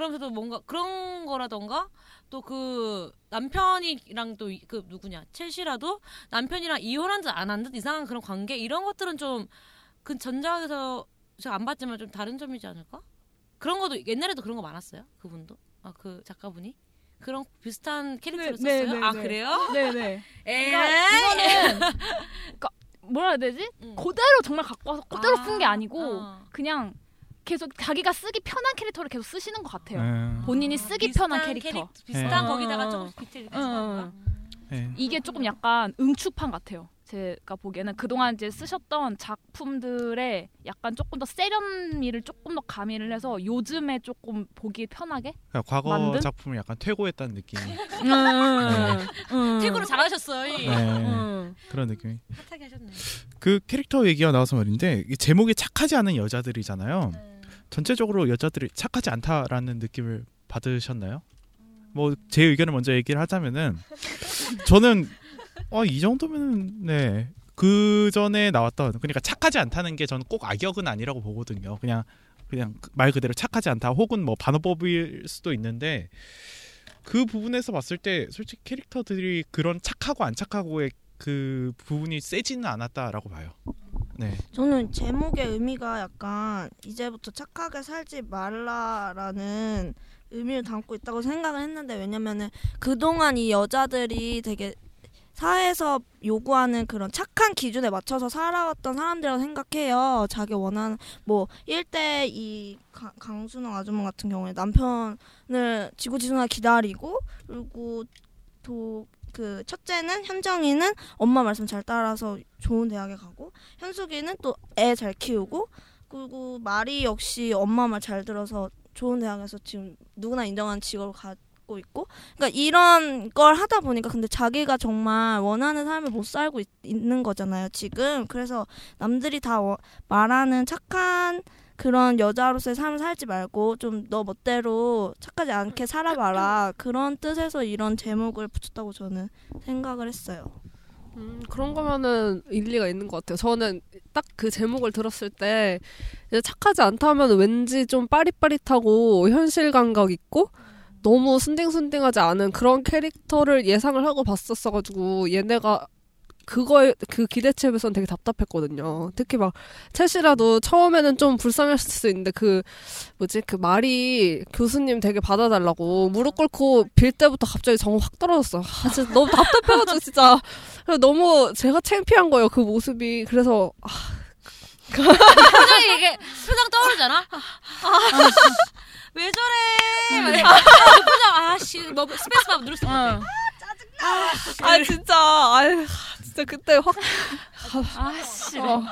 그러면서도 뭔가 그런 거라던가 또 그 남편이랑 또 그 누구냐 첼시라도 남편이랑 이혼한 듯안한 듯 이상한 그런 관계 이런 것들은 좀 그 전작에서 제가 안 봤지만 좀 다른 점이지 않을까? 그런 것도 옛날에도 그런 거 많았어요. 그분도 아 그 작가분이 그런 비슷한 캐릭터를 네, 썼어요. 네, 아 네. 그래요? 네네. 에이. 그러니까 이거는 그러니까 뭐라 해야 되지? 그대로 정말 갖고 와서 그대로 쓴게 아니고 그냥 계속 자기가 쓰기 편한 캐릭터를 계속 쓰시는 것 같아요. 음. 본인이 쓰기 편한 캐릭터. 캐릭- 비슷한 어. 거기다가 조금 응, 응, 응. 네. 이게 조금 약간 응축판 같아요. 제가 보기에는 그동안 이제 쓰셨던 작품들의 약간 조금 더 세련미를 조금 더 가미를 해서 요즘에 조금 보기 편하게 그러니까 과거 만든? 작품을 약간 퇴고했다는 느낌이. 음, 음, 음. 태구로 잘하셨어요. 이. 네. 음. 그런 느낌이. 핫하게 하셨네. 그 캐릭터 얘기가 나와서 말인데 이 제목이 착하지 않은 여자들이잖아요. 전체적으로 여자들이 착하지 않다라는 느낌을 받으셨나요? 뭐 제 의견을 먼저 얘기를 하자면은 저는 어, 이 정도면은 네. 그 전에 나왔던 그러니까 착하지 않다는 게 저는 꼭 악역은 아니라고 보거든요. 그냥 그냥 말 그대로 착하지 않다 혹은 뭐 반어법일 수도 있는데 그 부분에서 봤을 때 솔직히 캐릭터들이 그런 착하고 안 착하고의 그 부분이 세지는 않았다라고 봐요. 네. 저는 제목의 의미가 약간 이제부터 착하게 살지 말라라는 의미를 담고 있다고 생각을 했는데 왜냐면은 그동안 이 여자들이 되게 사회에서 요구하는 그런 착한 기준에 맞춰서 살아왔던 사람들이라고 생각해요. 자기 원하는 뭐 일대 이 가- 강순영 아줌마 같은 경우에 남편을 지고지순하게 기다리고 그리고 또 그 첫째는 현정이는 엄마 말씀 잘 따라서 좋은 대학에 가고 현숙이는 또 애 잘 키우고 그리고 마리 역시 엄마 말 잘 들어서 좋은 대학에서 지금 누구나 인정하는 직업을 갖고 있고 그러니까 이런 걸 하다 보니까 근데 자기가 정말 원하는 삶을 못 살고 있, 는 거잖아요 지금. 그래서 남들이 다 워- 말하는 착한 그런 여자로서의 삶을 살지 말고 좀 너 멋대로 착하지 않게 살아봐라 그런 뜻에서 이런 제목을 붙였다고 저는 생각을 했어요. 음, 그런 거면은 일리가 있는 것 같아요. 저는 딱 그 제목을 들었을 때 착하지 않다면 왠지 좀 빠릿빠릿하고 현실 감각 있고 너무 순딩순딩하지 않은 그런 캐릭터를 예상을 하고 봤었어가지고 얘네가 그거에 그 기대치에선 되게 답답했거든요. 특히 막 첼시라도 처음에는 좀 불쌍했을 수 있는데 그 뭐지 그 말이 교수님 되게 받아달라고 무릎 꿇고 빌 때부터 갑자기 정 확 떨어졌어. 아, 진짜 너무 답답해가지고 진짜 너무 제가 창피한 거예요 그 모습이. 그래서 아, 표정이 이게 표정 떠오르잖아. 아, 왜 저래? 막 이래. 아, 그 표정 아씨 뭐 스페이스바 누르실 것 같아. 아 진짜 아 진짜 그때 확 아씨 어.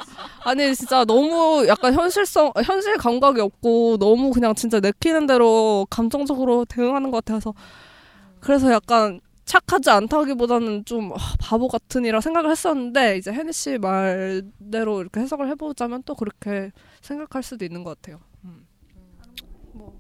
아니 진짜 너무 약간 현실성 현실 감각이 없고 너무 그냥 진짜 내키는 대로 감정적으로 대응하는 것 같아서 그래서 약간 착하지 않다기보다는 좀 아, 바보 같으니라 생각을 했었는데 이제 혜니 씨 말대로 이렇게 해석을 해보자면 또 그렇게 생각할 수도 있는 것 같아요. 음. 뭐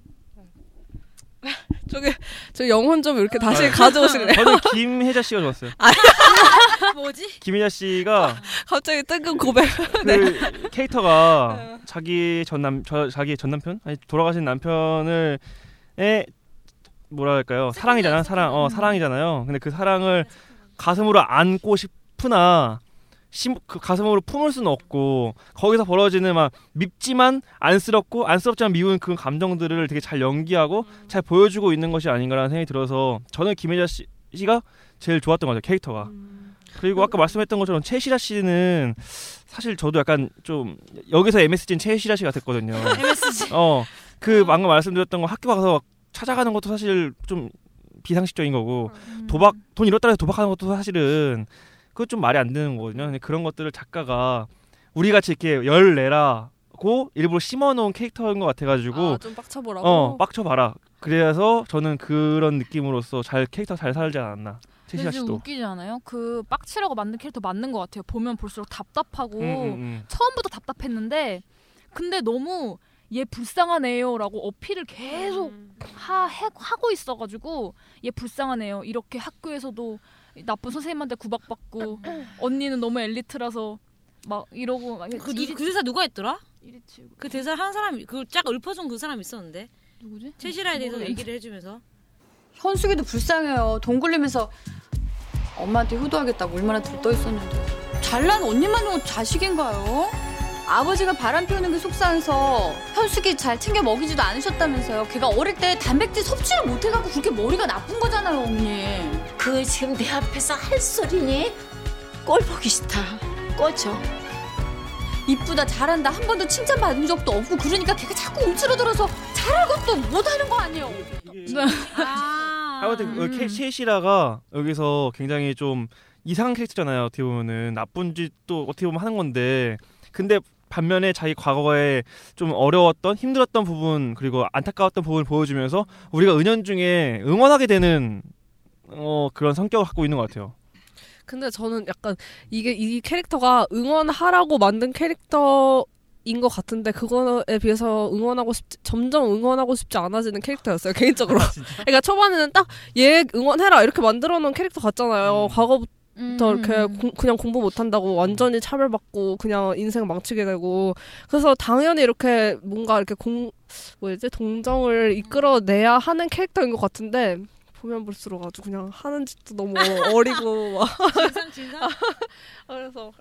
네. 저기 저 영혼 좀 이렇게 다시 아, 가져오실래요? 저는 김혜자 씨가 좋았어요. 뭐지? 김혜자 씨가 갑자기 뜨끈 고백. 그 캐릭터가 자기 전남 저 자기 전 남편? 아니 돌아가신 남편을 에 뭐라 할까요? 사랑이잖아 사랑. 어 사랑이잖아요. 근데 그 사랑을 가슴으로 안고 싶으나 심, 그 가슴으로 품을 수는 없고 거기서 벌어지는 막 밉지만 안쓰럽고 안쓰럽지만 미운 그 감정들을 되게 잘 연기하고 잘 보여주고 있는 것이 아닌가라는 생각이 들어서 저는 김혜자 씨, 씨가 제일 좋았던 것 같아요 캐릭터가. 그리고 아까 말씀했던 것처럼 최시라 씨는 사실 저도 약간 좀 여기서 MSG는 최시라 씨가 됐거든요. MSG. 어, 그 방금 말씀드렸던 거 학교 가서 찾아가는 것도 사실 좀 비상식적인 거고 도박 돈 잃었다 해서 도박하는 것도 사실은 그거 좀 말이 안 되는 거거든요. 근데 그런 것들을 작가가 우리 같이 이렇게 열 내라고 일부러 심어놓은 캐릭터인 것 같아가지고 아, 좀 빡쳐보라고? 어 빡쳐봐라. 그래서 저는 그런 느낌으로서 잘 캐릭터 잘 살지 않았나. 근데 좀. 웃기지 않아요? 그 빡치라고 만든 캐릭터 맞는 것 같아요. 보면 볼수록 답답하고 음, 음, 음. 처음부터 답답했는데 근데 너무 얘 불쌍한 애요라고 어필을 계속 하, 해, 하고 있어가지고 얘 불쌍한 애요. 이렇게 학교에서도 나쁜 선생님한테 구박받고 언니는 너무 엘리트라서 막 이러고 막 그, 누- 그 대사 누가 했더라? 이리치. 그 대사 한 사람 그쫙 읊어준 그 사람 있었는데 누구지? 채시라에 대해서. 얘기를 해주면서 현숙이도 불쌍해요. 돈 굴리면서 엄마한테 효도하겠다고 얼마나 들떠 있었는데. 잘난 언니만 은 자식인가요? 아버지가 바람 피우는 게 속상해서 현숙이 잘 챙겨 먹이지도 않으셨다면서요. 걔가 어릴 때 단백질 섭취를 못 해갖고 그렇게 머리가 나쁜 거잖아요, 언니. 그걸 지금 내 앞에서 할 소리니? 꼴 보기 싫다. 꺼져. 이쁘다 잘한다 한 번도 칭찬받은 적도 없고 그러니까 걔가 자꾸 움츠러들어서 잘할 것도 못하는 거 아니에요. 하여튼 그 캐- 셰시라가 여기서 굉장히 좀 이상한 캐릭터잖아요. 어떻게 보면은 나쁜 짓도 어떻게 보면 하는 건데 근데 반면에 자기 과거에 좀 어려웠던 힘들었던 부분 그리고 안타까웠던 부분을 보여주면서 우리가 은연중에 응원하게 되는 어 그런 성격을 갖고 있는 것 같아요. 근데 저는 약간 이게 이 캐릭터가 응원하라고 만든 캐릭터 인 것 같은데 그거에 비해서 응원하고 싶 점점 응원하고 싶지 않아지는 캐릭터였어요 개인적으로. 그러니까 초반에는 딱 얘 응원해라 이렇게 만들어 놓은 캐릭터 같잖아요. 과거 부터 이렇게 공- 그냥 공부 못한다고 완전히 차별받고 그냥 인생 망치게 되고. 그래서 당연히 이렇게 뭔가 이렇게 공 뭐지? 동정을 이끌어내야 하는 캐릭터인 것 같은데 보면 볼수록 아주 그냥 하는 짓도 너무 어리고 막 진상 진상. 그래서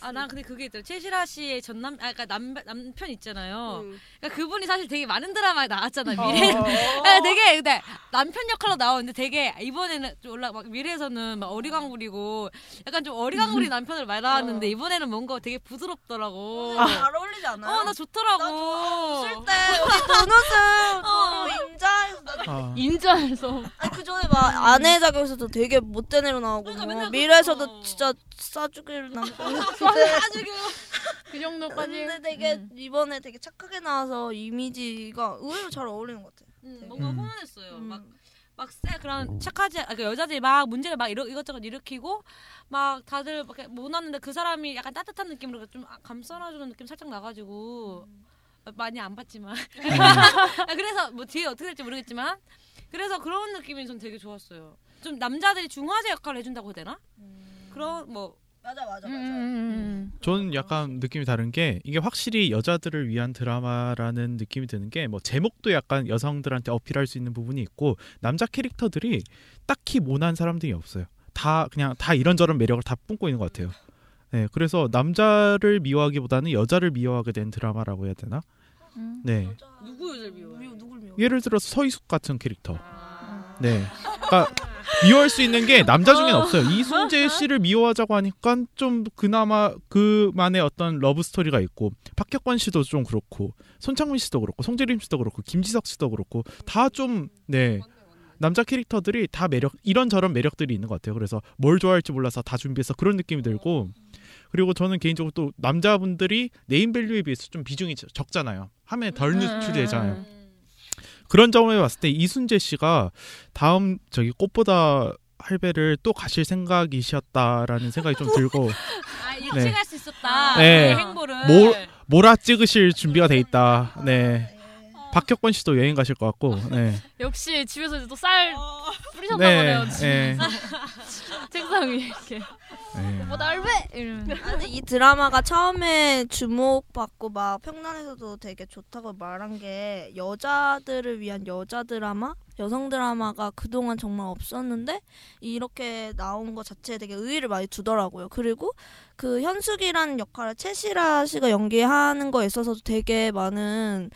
아난 근데 그게 있더라. 채시라 씨의 전남 아 그러니까 남 남편 있잖아요. 음. 그러니까 그분이 사실 되게 많은 드라마에 나왔잖아. 어. 미래. 아, 되게 근데 남편 역할로 나오는데 되게 이번에는 좀 올라 막 미래에서는 막 어리광부리고 약간 좀 어리광부리 남편을 많이 나왔는데 이번에는 뭔가 되게 부드럽더라고. 잘 어울리지 않아요? 어나 좋더라고. 웃을 때 우리 눈웃음 또 인자해서 아. 인자해서 아니 그 전에 막 아내 자격에서도 되게 못된 애로 나오고 뭐 미래에서도 진짜 싸주기를 나오고 싸주기로 그 정도까지. 근데 되게 이번에 되게 착하게 나와서 이미지가 의외로 잘 어울리는 것 같아. 음, 뭔가 음. 훈훈했어요. 막. 막 쎄, 그런 착하지, 아, 그 여자들이 막 문제를 막 이러, 이것저것 일으키고, 막 다들 막 이렇게 못 왔는데 그 사람이 약간 따뜻한 느낌으로 좀 감싸주는 느낌 살짝 나가지고, 많이 안 봤지만. 아, 그래서 뭐 뒤에 어떻게 될지 모르겠지만, 그래서 그런 느낌이 전 되게 좋았어요. 좀 남자들이 중화제 역할을 해준다고 해야 되나? 그런, 뭐. 맞아, 맞아, 음, 저는 약간 느낌이 다른 게 이게 확실히 여자들을 위한 드라마라는 느낌이 드는 게 뭐 제목도 약간 여성들한테 어필할 수 있는 부분이 있고 남자 캐릭터들이 딱히 모난 사람들이 없어요. 다 그냥 다 이런저런 매력을 다 뿜고 있는 것 같아요. 네, 그래서 남자를 미워하기보다는 여자를 미워하게 된 드라마라고 해야 되나? 네. 누구 여자를 미워? 예를 들어서 서희숙 같은 캐릭터. 네. 그러니까 미워할 수 있는 게 남자 중엔 없어요. 이순재 씨를 미워하자고 하니까 좀 그나마 그만의 어떤 love story가 있고 박혁권 씨도 좀 그렇고 손창민 씨도 그렇고 송재림 씨도 그렇고 김지석 씨도 그렇고 다 좀 네. 남자 캐릭터들이 다 매력 이런저런 매력들이 있는 것 같아요. 그래서 뭘 좋아할지 몰라서 다 준비해서 그런 느낌이 들고 그리고 저는 개인적으로 또 남자분들이 네임 밸류에 비해서 좀 비중이 적- 적잖아요. 화면에 덜 노출되잖아요. 그런 점을 봤을 때 이순재 씨가 다음 저기 꽃보다 할배를 또 가실 생각이셨다라는 생각이 좀 들고 아, 예측할 수 있었다. 네. 그 행보를. 모, 몰아 찍으실 준비가 돼 있다. 네. 박혁권 씨도 여행 가실 것 같고. 네. 역시 집에서 이제 또쌀 뿌리셨나 네, 보네요. 네. 책상 위에 이렇게. 네. 뭐 이러면. 아, 근데 이 드라마가 처음에 주목받고 막 평단에서도 되게 좋다고 말한 게 여자들을 위한 여자 드라마, 여성 드라마가 그동안 정말 없었는데 이렇게 나온 것 자체에 되게 의의를 많이 두더라고요. 그리고 그 현숙이라는 역할을 채시라 씨가 연기하는 거에 있어서도 되게 많은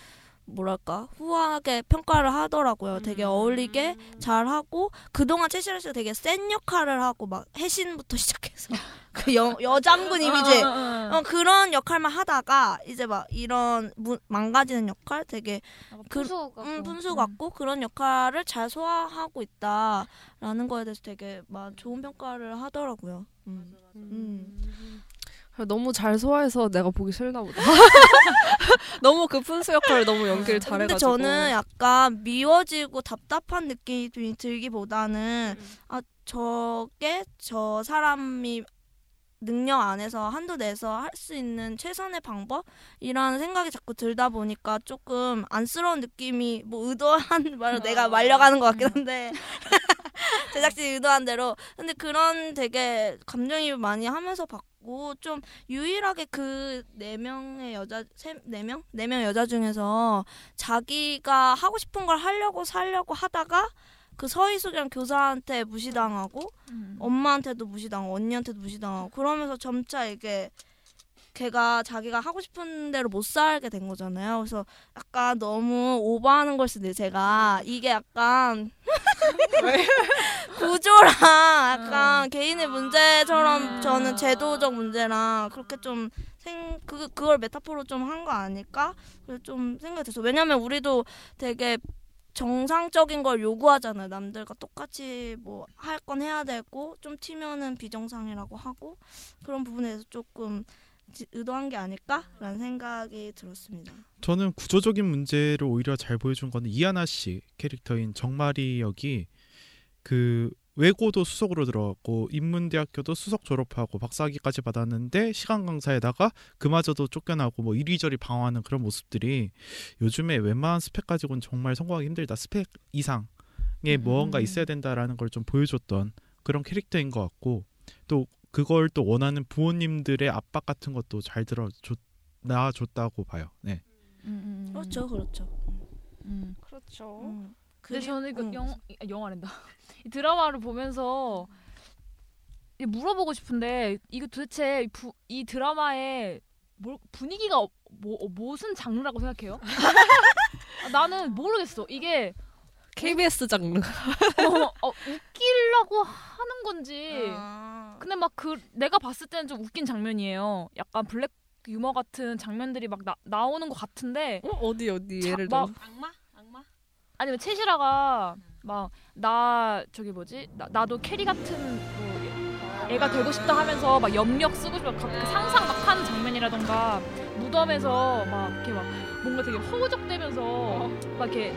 뭐랄까 후하게 평가를 하더라고요. 되게 어울리게 잘하고 그동안 채시라 씨가 되게 센 역할을 하고 막 해신부터 시작해서 그 여, 여장군 이미지 어, 어, 어. 어, 그런 역할만 하다가 이제 막 이런 무, 망가지는 역할 되게 그, 분수 같고. 음, 분수 같고 그런 역할을 잘 소화하고 있다라는 거에 대해서 되게 막 좋은 평가를 하더라고요. 음. 음. 너무 잘 소화해서 내가 보기 싫나 보다. 너무 그 푼수 역할을 너무 연기를 근데 잘해가지고. 저는 약간 미워지고 답답한 느낌이 들기보다는 아 저게 저 사람이 능력 안에서 한도 내서 할 수 있는 최선의 방법이라는 생각이 자꾸 들다 보니까 조금 안쓰러운 느낌이 뭐 의도한 말로 내가 말려가는 것 같긴 한데. 제작진이 의도한 대로. 근데 그런 되게 감정이입 많이 하면서 봤고 좀 유일하게 그 네 명의 여자 세네 명? 네 명 여자 중에서 자기가 하고 싶은 걸 하려고 살려고 하다가 그 서희숙이랑 교사한테 무시당하고 엄마한테도 무시당하고 언니한테도 무시당하고 그러면서 점차 이게 걔가 자기가 하고 싶은 대로 못 살게 된 거잖아요. 그래서 약간 너무 오버하는 걸 수도 있어요. 제가 이게 약간 구조랑 약간 개인의 문제처럼 저는 제도적 문제랑 그렇게 좀 생, 그, 그걸 메타포로 좀 한 거 아닐까? 그래서 좀 생각이 됐어. 왜냐면 우리도 되게 정상적인 걸 요구하잖아요. 남들과 똑같이 뭐 할 건 해야 되고 좀 튀면은 비정상이라고 하고 그런 부분에서 조금 지- 의도한 게 아닐까라는 생각이 들었습니다. 저는 구조적인 문제를 오히려 잘 보여준 거는 이하나 씨 캐릭터인 정마리 역이 그 외고도 수석으로 들어갔고 인문대학교도 수석 졸업하고 박사학위까지 받았는데 시간 강사에다가 그마저도 쫓겨나고 뭐 이리저리 방황하는 그런 모습들이 요즘에 웬만한 스펙 가지고는 정말 성공하기 힘들다 스펙 이상의 무언가 있어야 된다라는 걸 좀 보여줬던 그런 캐릭터인 것 같고 또 그걸 또 원하는 부모님들의 압박 같은 것도 잘 들어줬 나아줬다고 봐요. 네. 그렇죠, 그렇죠. 음. 그렇죠. 근데 그리- 저는 이거 응. 영 아, 영화랜다. 이 드라마를 보면서 이 물어보고 싶은데 이거 도대체 이, 부, 이 드라마의 뭘, 분위기가 어- 뭐 어, 무슨 장르라고 생각해요? 아, 나는 모르겠어. 이게 KBS 장르. 어, 어, 웃기려고 하는 건지. 아. 근데 막 그 내가 봤을 때는 좀 웃긴 장면이에요. 약간 블랙 유머 같은 장면들이 막 나, 나오는 것 같은데. 어, 디 어디 자, 예를 막 들어. 악마? 악마? 아니면 채시라가 막 나 저기 뭐지 나, 나도 캐리 같은 뭐 애가 되고 싶다 하면서 막 염력 쓰고 싶어 그 상상 막 하는 장면이라던가 무덤에서 막 이렇게 막 뭔가 되게 허우적대면서 막 이렇게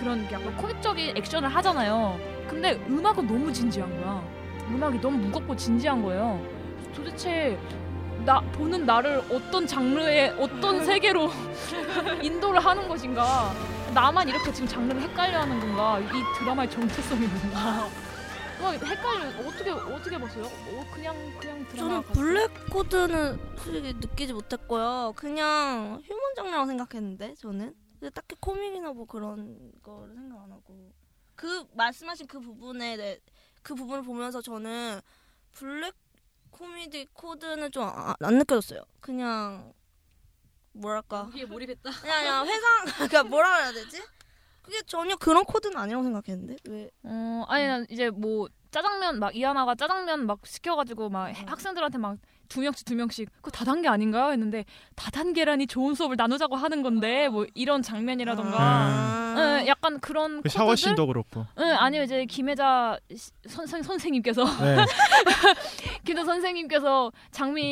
그런 약간 코믹적인 액션을 하잖아요. 근데 음악은 너무 진지한 거야. 음악이 너무 무겁고 진지한 거예요. 도대체 나 보는 나를 어떤 장르의 어떤 세계로 인도를 하는 것인가? 나만 이렇게 지금 장르를 헷갈려하는 건가? 이 드라마의 정체성이 뭔가? 막 헷갈려. 어떻게 어떻게 봤어요? 어, 그냥 그냥 드라마. 저는 black 코드는 솔직히 느끼지 못했고요. 그냥 human 장르라고 생각했는데 저는 근데 딱히 코믹이나 뭐 그런 거를 생각 안 하고 그 말씀하신 그 부분에 대- 그 부분을 보면서 저는 블랙 코미디 코드는 좀 안 느껴졌어요. 그냥 뭐랄까 거기에 몰입했다. 그냥 그냥 회상 그러니까 뭐라 해야 되지? 그게 전혀 그런 코드는 아니라고 생각했는데 왜? 어 아니 난 이제 뭐 짜장면 막 이하나가 짜장면 막 시켜가지고 막 음. 해- 학생들한테 막 두 명씩 두 명씩 그거 다단계 아닌가요? 했는데 다단계라니 좋은 수업을 나누자고 하는 건데 뭐 이런 장면이라던가 아. 응, 약간 그런 음. 그 샤워씬도? 그렇고. 응 아니면 이제 김혜자 시- 선생 선생님께서 네. 김혜자 선생님께서 장미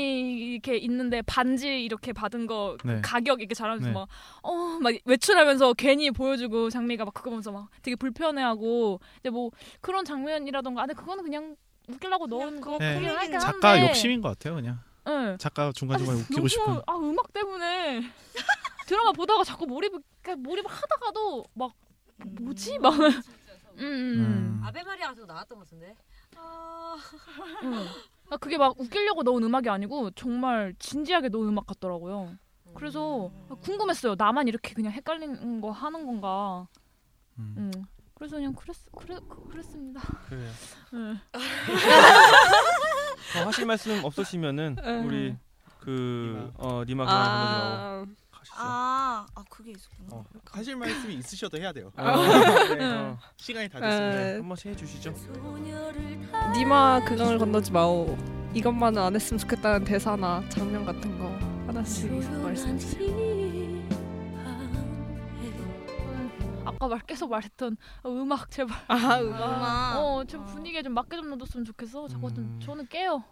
이렇게 있는데 반지 이렇게 받은 거 네. 가격 이렇게 잘하면서 네. 막어막 외출하면서 괜히 보여주고 장미가 막 그거 보면서 막 되게 불편해하고 이제 뭐 그런 장면이라던가 아 근데 그거는 그냥 웃기려고 넣은 거 네. 그냥 작가 한데 욕심인 것 같아요, 그냥. 응. 작가 중간 중간에 웃기고 너무 싶은. 아 음악 때문에 드라마 보다가 자꾸 몰입을 그러니까 몰입을 하다가도 막 뭐지 막 음, 음. 아베 마리아 같은 거 나왔던 것 같은데. 아... 응. 아, 그게 막 웃기려고 넣은 음악이 아니고 정말 진지하게 넣은 음악 같더라고요. 그래서 궁금했어요. 나만 이렇게 그냥 헷갈리는 거 하는 건가. 음. 그래서 그냥 그랬 그래 그랬습니다. 그래요. 응. 더 하실 말씀 없으시면은 응. 우리 그 어, 니마 그만 아. 아... 아, 아 그게 있었구나. 하실 말씀이 있으셔도 해야 돼요. 아, 네, 어. 시간이 다 네. 됐습니다. 한 번씩 해주시죠. 니마 그강을 건너지 마오. 이것만은 안 했으면 좋겠다는 대사나 장면 같은 거 하나씩 말씀해 주세요. 아까 말 계속 말했던 어, 음악 제발. 아, 음악. 어, 좀 분위기에 좀 맞게 좀 넣어줬으면 좋겠어. 자꾸 좀 저는 깨요.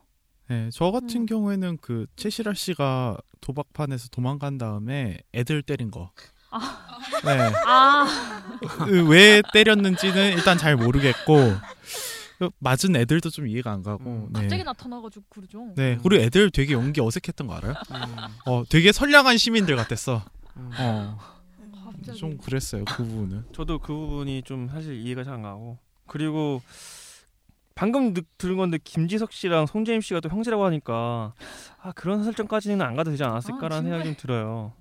네, 저 같은 경우에는 그 최시라 씨가 도박판에서 도망간 다음에 애들 때린 거. 아. 네. 아. 그왜 때렸는지는 일단 잘 모르겠고 그 맞은 애들도 좀 이해가 안 가고. 음. 네. 갑자기 나타나가지고 그러죠. 네, 그리고 애들 되게 연기 어색했던 거 알아요? 어, 되게 선량한 시민들 같았어. 어, 좀 그랬어요 그 부분은. 저도 그 부분이 좀 사실 이해가 잘 안 가고 그리고 방금 느, 들은 건데 김지석 씨랑 송재임 씨가 또 형제라고 하니까 아 그런 설정까지는 안 가도 되지 않았을까라는 아, 생각이 좀 들어요.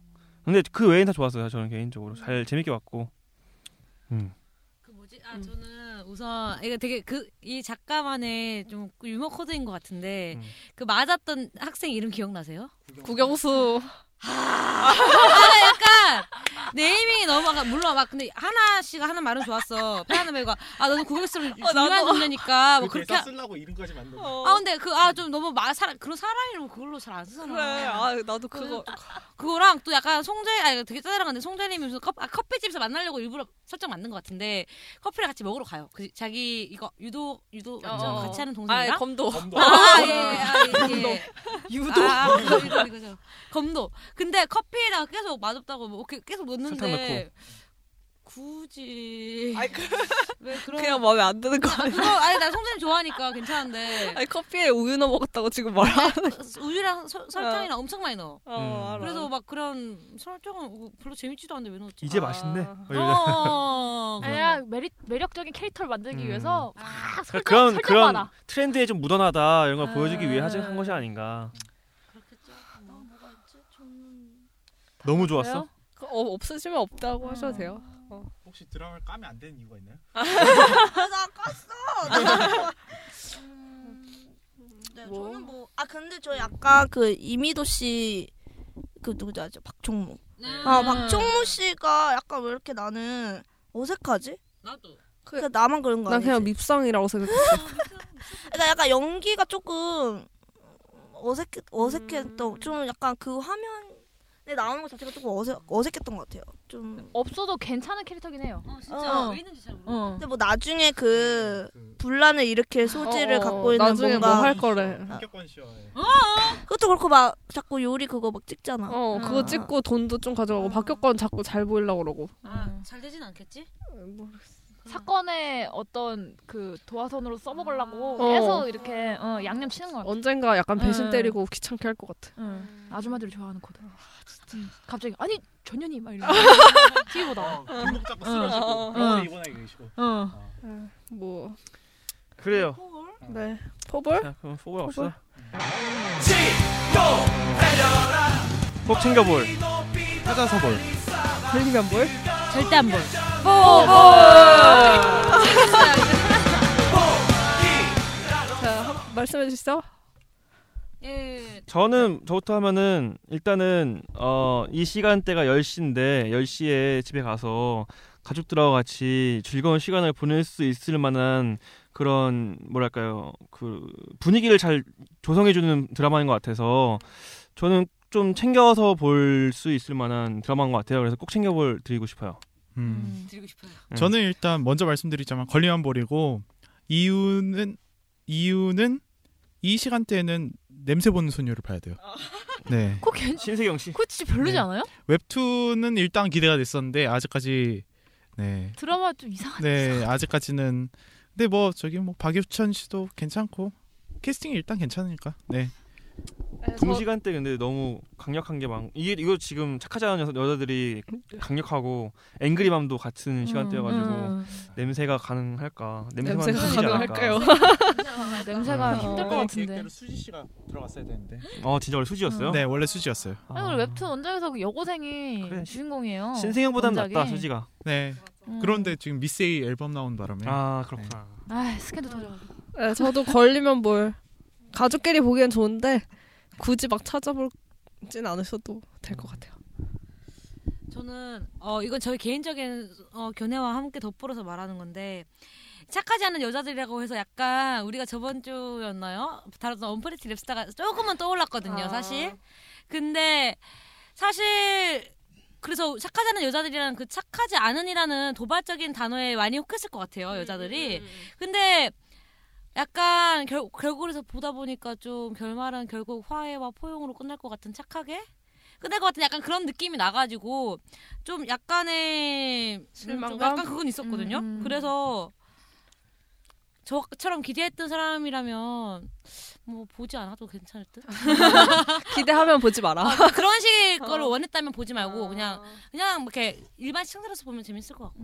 근데 그 외엔 다 좋았어요. 저는 개인적으로 잘 재밌게 봤고. 음. 그 뭐지? 아 저는 우선 이거 되게 그 이 작가만의 좀 유머 코드인 것 같은데 그 맞았던 학생 이름 기억나세요? 국영수. 아, 약간 네이밍이 너무 아까 물론 막 근데 하나 씨가 하는 말은 좋았어. 배우가 아 너는 국영수를 중요한 나도. 존재니까 뭐 그렇게 하- 쓰려고 이름까지 만든. 아 근데 그 아 좀 너무 마, 사람 그런 사람 이름 그걸로 잘 안 쓰잖아. 그래. 아 나도 그거. 그거랑 또 약간 송재 아 이거 되게 짜잘한 건데 송재님이 무슨 커, 아, 커피집에서 만나려고 일부러 설정 만든 것 같은데 커피를 같이 먹으러 가요. 그 자기 이거 유도 유도 맞죠? 어. 같이 하는 동생이랑 아, 검도. 검도. 아, 예, 아, 예, 예. 유도. 아, 아, 이거죠. 검도. 근데 커피에다가 계속 맛없다고 뭐 이렇게 계속 넣는데. 굳이 왜 그런 그냥 마음에 안 드는 거 아니야? 그거 아니 나 송재님 좋아하니까 괜찮은데 아니 커피에 우유 넣어 먹었다고 지금 말하. 우유랑 서- 설탕이랑 엄청 많이 넣어. 어, 알아, 그래서. 막 그런 설정은 별로 재밌지도 않은데 왜 넣었지? 이제 맛있네. 뭐 이러면서. 어, 아니야 매력 매력적인 캐릭터를 만들기 음. 위해서 막 그러니까 설정 그런 설정 그런 많아. 트렌드에 좀 묻어나다 이런 걸 아. 보여주기 위해 하지 한 것이 아닌가. 음. 너무 좋았어. 그, 어, 없으시면 없다고 하셔도 돼요. 어. 혹시 드라마를 까면 안 되는 이유가 있나요? 나 깠어. 네, 저는 뭐 아 근데 저 약간 그 이미도 씨 그 누구지 아죠 박종무. 아 박종무 씨가 약간 왜 이렇게 나는 어색하지? 나도. 그 나만 그런 거 난? 그냥 밉상이라고 생각했어. 그러니까 약간 연기가 조금 어색 어색했던 좀 약간 그 화면 에 나오는 것 자체가 조금 어색 어색했던 것 같아요. 좀 없어도 괜찮은 캐릭터긴 해요. 어, 진짜 왜 있는지 잘 모르겠어. 어. 근데 뭐 나중에 그 분란을 일으킬 소지를 어, 어, 갖고 있는 나중에 뭔가 뭐 할 거래. 합격권 시험에. 그것도 그렇고 막 자꾸 요리 그거 막 찍잖아. 어, 그거 찍고 돈도 좀 가져가고 박격권 자꾸 잘 보이려고 그러고. 아, 잘 되진 않겠지? 사건의 어떤 그 도화선으로 써먹으려고 어. 계속 이렇게 어, 양념 치는 거야. 언젠가 약간 배신 응. 때리고 귀찮게 할 것 같아. 응. 아줌마들이 좋아하는 코드. 음, 갑자기 아니 전현이 막 이러고 TV 보다. 뒷목 잡고 응. 쓰러지고 어. 병원에 입원하게 계시고. 어. 뭐 그래요. 네. 포볼? 자, 그럼 포볼 포볼? 합시다. 꼭 챙겨볼. 찾아서 볼. 걸리면 볼? 절대 안 볼. 자, 한- 말씀해 주시죠. 예. 저는 저부터 하면은 일단은 어, 이 시간대가 10시인데 10시에 집에 가서 가족들하고 같이 즐거운 시간을 보낼 수 있을 만한 그런 뭐랄까요 그 분위기를 잘 조성해 주는 드라마인 것 같아서 저는 좀 챙겨서 볼 수 있을 만한 드라마인 것 같아요. 그래서 꼭 챙겨볼 드리고 싶어요. 음. 드리고 싶어요. 저는 일단 먼저 말씀드리자면 걸리면 버리고 이유는 이유는 이 시간대에는 냄새 보는 소녀를 봐야 돼요. 네. 그거 괜 신세경 씨. 진짜 별로지 네. 않아요? 웹툰은 일단 기대가 됐었는데 아직까지 네. 드라마 좀 이상한. 네, 아직까지는 근데 뭐 저기 뭐 박유천 씨도 괜찮고 캐스팅이 일단 괜찮으니까. 네. 동시간대 근데 너무 강력한 게 많. 이게 이거 지금 착하지 않은 여자, 여자들이 강력하고 앵그리맘도 같은 시간대여가지고 음. 냄새가 가능할까? 냄새만 냄새가? 가능할까요? 냄새가 음. 힘들 것 같은데. 수지 씨가 들어갔어야 되는데. 어 진짜 원래 수지였어요? 네, 원래 수지였어요. 아니 우리 웹툰 원작에서 그 여고생이 그래. 주인공이에요. 원작이. 낫다 수지가. 네. 음. 그런데 지금 미세이 앨범 나온 바람에 아 그렇구나. 아 스캔들 터져가지고. 네, 저도 걸리면 뭘 가족끼리 보기엔 좋은데 굳이 막 찾아볼진 않으셔도 될 것 같아요. 저는 어 이건 저희 개인적인 어, 견해와 함께 덧불어서 말하는 건데 착하지 않은 여자들이라고 해서 약간 우리가 저번 주였나요? 다뤘던 언프리티 랩스타가 조금은 떠올랐거든요, 아. 사실. 근데 사실 그래서 착하지 않은 여자들이라는 그 착하지 않은이라는 도발적인 단어에 많이 혹했을 것 같아요, 여자들이. 근데 약간 결, 결국에서 보다 보니까 좀 결말은 결국 화해와 포용으로 끝날 것 같은 착하게 끝날 것 같은 약간 그런 느낌이 나가지고 좀 약간의 좀 실망감? 약간 그건 있었거든요. 음, 음. 그래서 저처럼 기대했던 사람이라면 뭐 보지 않아도 괜찮을 듯. 기대하면 보지 마라. 어, 그런 식의 거를 원했다면 보지 말고 그냥 그냥 이렇게 일반 시청자로서 보면 재밌을 것 같고.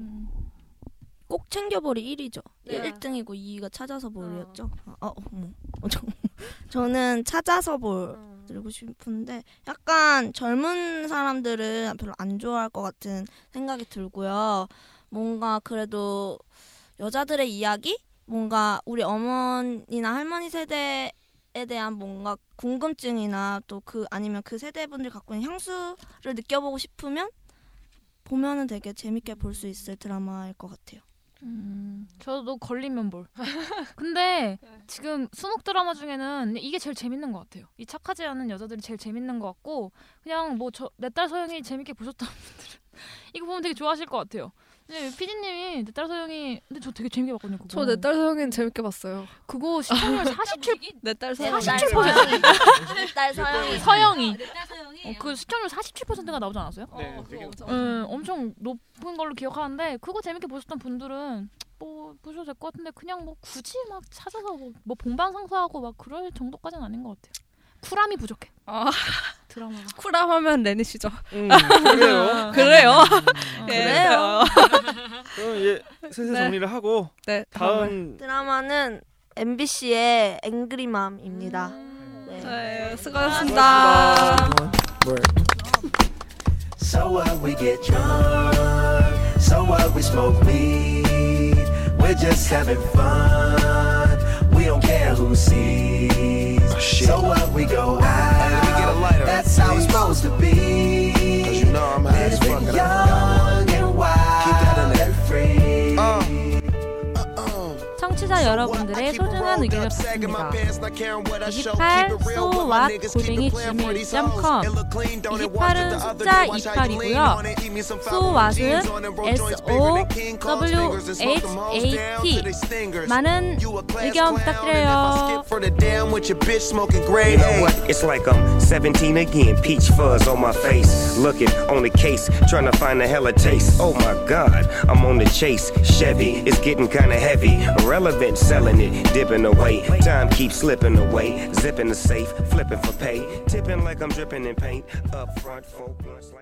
꼭 챙겨보리 1위죠. 네. 1등이고 2위가 찾아서 볼이었죠. 어, 어, 어머. 어, 저, 저는 찾아서 볼 들고 싶은데 약간 젊은 사람들은 별로 안 좋아할 것 같은 생각이 들고요. 뭔가 그래도 여자들의 이야기? 뭔가 우리 어머니나 할머니 세대에 대한 뭔가 궁금증이나 또 그 아니면 그 세대분들 갖고 있는 향수를 느껴보고 싶으면 보면은 되게 재밌게 볼 수 있을 드라마일 것 같아요. 음, 저도 걸리면 볼. 근데 지금 수목 드라마 중에는 이게 제일 재밌는 것 같아요. 이 착하지 않은 여자들이 제일 재밌는 것 같고 그냥 뭐 저 내딸 소영이 재밌게 보셨던 분들은 이거 보면 되게 좋아하실 것 같아요. 근데 피디님이 내딸 소영이 근데 저 되게 재밌게 봤거든요. 그거. 저내딸 소영이는 재밌게 봤어요. 그거 시청률 47 내딸내 소영. 딸 47%. 서영이. 내딸 서영이. 서영이. 내딸 소영이. 어, 그 시청률 47%가 나오지 않았어요? 네, 되게 엄청. 음, 엄청 높은 걸로 기억하는데 그거 재밌게 보셨던 분들은 뭐 보셔도 될 것 같은데 그냥 뭐 굳이 막 찾아서 뭐, 뭐 본방상사하고 막 그럴 정도까지는 아닌 것 같아요. 쿨함이 부족해. 아, 드라마가. 쿨함하면 레니시죠. 음, 그래요. 그래요. 어, 예, 그래요. 그럼 이제 슬슬 네. 정리를 하고 네, 다음 드라마는 MBC의 앵그리맘입니다. 네. 네, 수고하셨습니다. So what we get drunk, so what we smoke weed. We're just having fun. We don't care who sees. So what we go out. That's how it's supposed to be. Cause you know I'm high as fuck. 청취자 여러분들의 소중한 의견을 받습니다. 28 소와 고댕이 gmail.com 28은 숫자 28이고요. 소왓은 S-O-W-H-A-T 많은 의견 부탁드려요. For the damn with your bitch smoking grade You know what? It's like I'm 17 again, peach fuzz on my face. Looking on the case, trying to find a hella taste. Oh my god, I'm on the chase. Chevy, it's getting kinda heavy. Irrelevant, selling it, dipping away. Time keeps slipping away. Zipping the safe, flipping for pay. Tipping like I'm dripping in paint. Up front, four blunts like